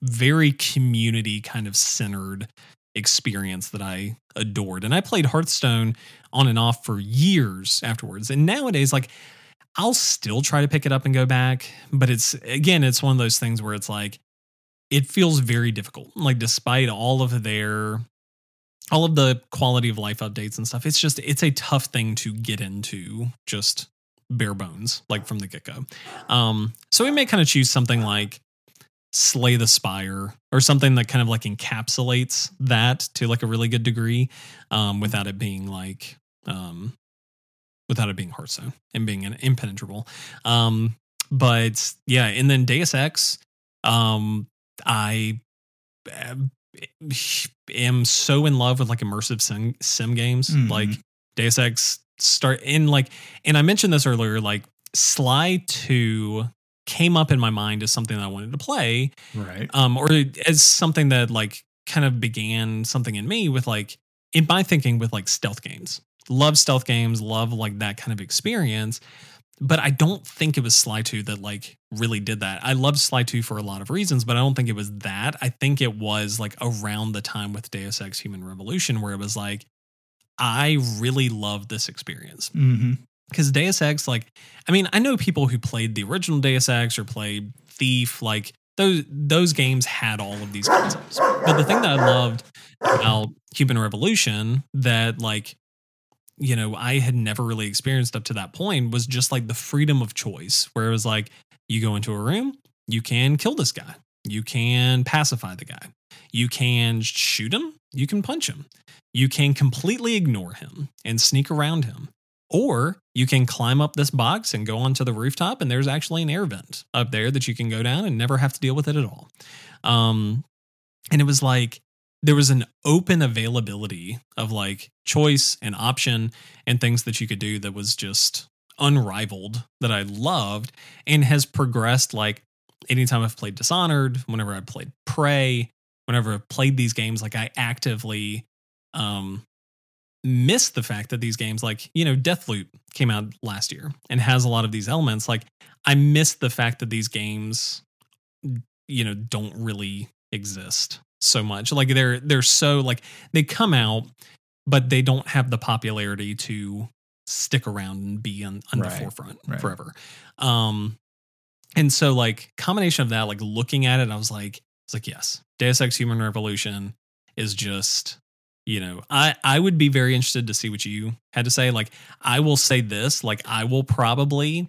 very community kind of centered experience that I adored. And I played Hearthstone on and off for years afterwards. And nowadays like I'll still try to pick it up and go back but it's again it's one of those things where it's like it feels very difficult. Like despite all of their all of the quality of life updates and stuff it's just it's a tough thing to get into just bare bones like from the get-go. Um so we may kind of choose something like slay the spire or something that kind of like encapsulates that to like a really good degree um without it being like um without it being hearthstone and being an impenetrable. Um but yeah and then deus ex um i am- am so in love with like immersive sim, sim games. Mhm. like deus ex start in like and i mentioned this earlier like sly 2 came up in my mind as something that i wanted to play Right. um or as something that like kind of began something in me with like in my thinking with like stealth games. Love stealth games love like that kind of experience but i don't think it was sly 2 that like really did that. I loved sly 2 for a lot of reasons but i don't think it was that. I think it was like around the time with deus ex human revolution where it was like i really love this experience Mm-hmm. because Deus Ex, like, I mean, I know people who played the original Deus Ex or played Thief, like those those games had all of these concepts. But the thing that I loved about Human Revolution that like you know I had never really experienced up to that point was just like the freedom of choice, where it was like you go into a room, you can kill this guy, you can pacify the guy, you can shoot him, you can punch him, you can completely ignore him and sneak around him. Or you can climb up this box and go onto the rooftop, and there's actually an air vent up there that you can go down and never have to deal with it at all. Um, and it was like there was an open availability of like choice and option and things that you could do that was just unrivaled that I loved and has progressed like anytime I've played Dishonored, whenever I played Prey, whenever I've played these games, like I actively um miss the fact that these games like, you know, Deathloop came out last year and has a lot of these elements. Like I miss the fact that these games you know don't really exist so much. Like they're they're so like they come out but they don't have the popularity to stick around and be on, on Right, the forefront right. forever. Um and so like combination of that, like looking at it, I was like, it's like, yes, Deus Ex Human Revolution is just, you know, I I would be very interested to see what you had to say. Like, I will say this, like, I will probably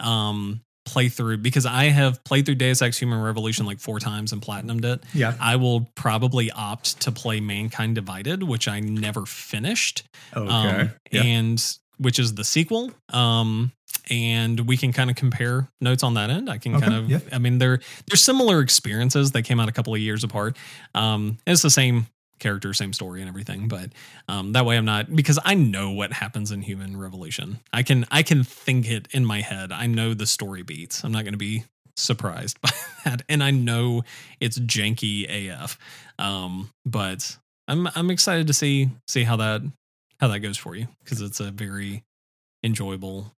um play through because I have played through Deus Ex Human Revolution like four times and platinumed it. Yeah. I will probably opt to play Mankind Divided, which I never finished Okay. um, yeah. and which is the sequel. Um, and we can kind of compare notes on that end. I can Okay, kind of, yeah. I mean, they're they're similar experiences. They came out a couple of years apart. Um, it's the same character, same story, and everything. But um, that way, I'm not because I know what happens in Human Revolution. I can I can think it in my head. I know the story beats. I'm not going to be surprised by that, and I know it's janky AF. Um, but I'm I'm excited to see see how that how that goes for you because it's a very enjoyable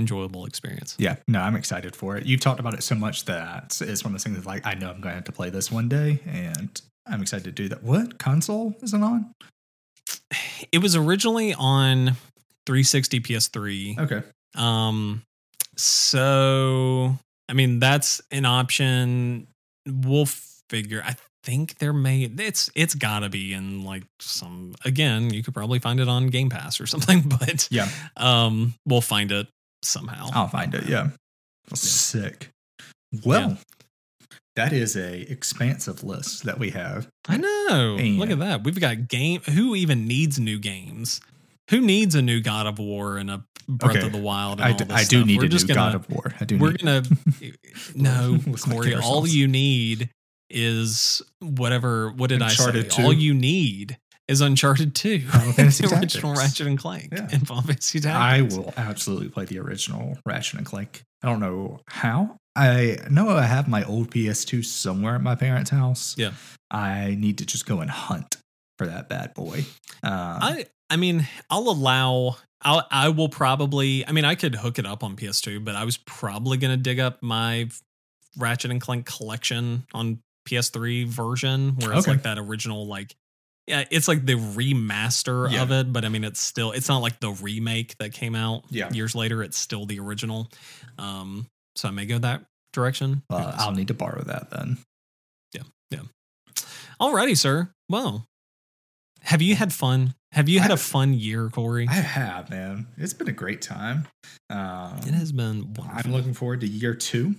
enjoyable experience. Yeah, no, I'm excited for it. You've talked about it so much that it's one of those things that like I know I'm going to have to play this one day, and I'm excited to do that. What console is it on? It was originally on 360 PS3. Okay, Um so I mean that's an option. We'll figure I think there may it's it's gotta be in like some again, you could probably find it on Game Pass or something, but yeah, um we'll find it somehow. I'll find it. Yeah, sick. Well, that is a expansive list that we have. I know. Look at that. We've got game. Who even needs new games? Who needs a new God of War and a Breath Okay. of the Wild? And I this I do need We're a new just gonna, God of War. I do. We're gonna. no, Corey. All you need is whatever. What did I Uncharted say? 2. All you need is Uncharted Two, Final Fantasy the original Tactics. Ratchet and Clank, Yeah. and Final Fantasy I will absolutely play the original Ratchet and Clank. I don't know how. I know I have my old PS2 somewhere at my parents' house. Yeah. I need to just go and hunt for that bad boy. Uh, I I mean, I'll allow. I'll, I will probably. I mean, I could hook it up on PS2, but I was probably gonna dig up my Ratchet and Clank collection on PS3 version, where it's Okay. like that original, like yeah, it's like the remaster Yeah. of it, but I mean, it's still. It's not like the remake that came out Yeah. years later. It's still the original. Um, so I may go that direction. Uh. I'll need to borrow that then. Yeah, yeah. Alrighty, sir. Well, have you had fun? Have you had a I've- fun year, Corey? I have, man. It's been a great time. Um, It has been wonderful. I'm looking forward to year two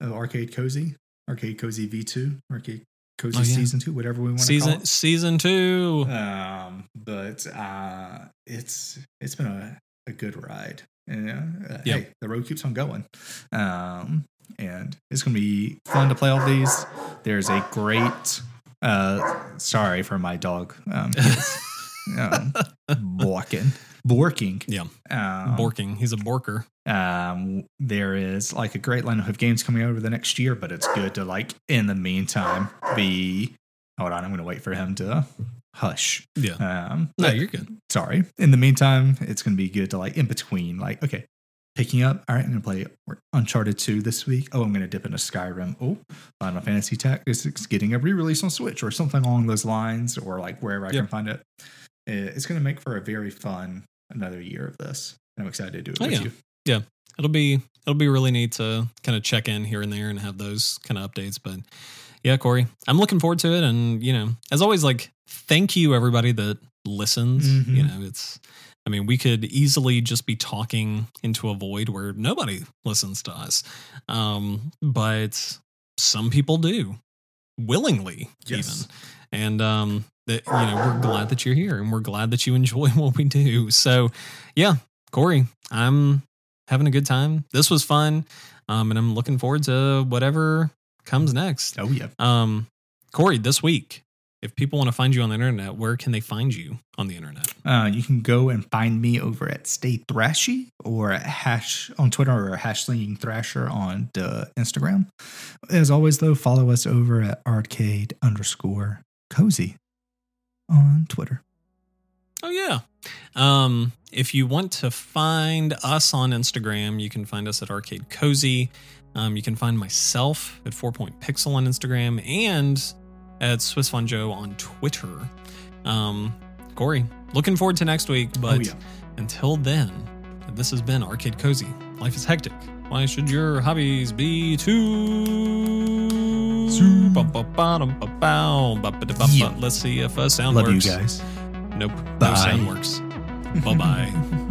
of Arcade Cozy, Arcade Cozy V2, Arcade Cozy Oh, yeah. Season 2, whatever we want to call season it. season two. um but uh it's it's been a, a good ride and uh, Yep. hey the road keeps on going um and it's gonna be fun to play all these there's a great uh sorry for my dog um, um borking borking Yeah. um, Borking. He's a borker. um, there is like a great lineup of games coming out over the next year, but it's good to like in the meantime be. Hold on, I'm going to wait for him to hush. Yeah. Um, No, but- you're good. sorry. In the meantime, it's going to be good to like in between, like okay, picking up. All right, I'm going to play Uncharted 2 this week. Oh, I'm going to dip into Skyrim. Oh, Final Fantasy Tactics getting a re-release on Switch or something along those lines, or like wherever I Yep. can find it. Uh, It's going to make for a very fun another year of this. I'm excited to do it Oh, with yeah. you. Yeah. It'll be it'll be really neat to kind of check in here and there and have those kind of updates. But yeah, Corey, I'm looking forward to it. And you know, as always, like thank you everybody that listens. Mhm. You know, it's I mean, we could easily just be talking into a void where nobody listens to us. Um, but some people do willingly Yes. even. And um that you know, we're glad that you're here and we're glad that you enjoy what we do. So yeah, Corey, I'm having a good time. This was fun. Um, and I'm looking forward to whatever comes next. Oh yeah. Um, Corey, this week, if people want to find you on the internet, where can they find you on the internet? Uh, you can go and find me over at Stay Thrashy or at hash on Twitter or hash slinging thrasher on the Instagram. As always, though, follow us over at arcade underscore cozy on Twitter. Oh yeah. Um, if you want to find us on Instagram, you can find us at Arcade Cozy. Um, you can find myself at Four Point Pixel on Instagram and at Swiss Von Joe on Twitter. Um, Corey, looking forward to next week, but oh, yeah. until then, this has been Arcade Cozy. Life is hectic. Why should your hobbies be too? Yeah. Let's see if a sound Love works. you guys. Nope. No sound works. bye bye.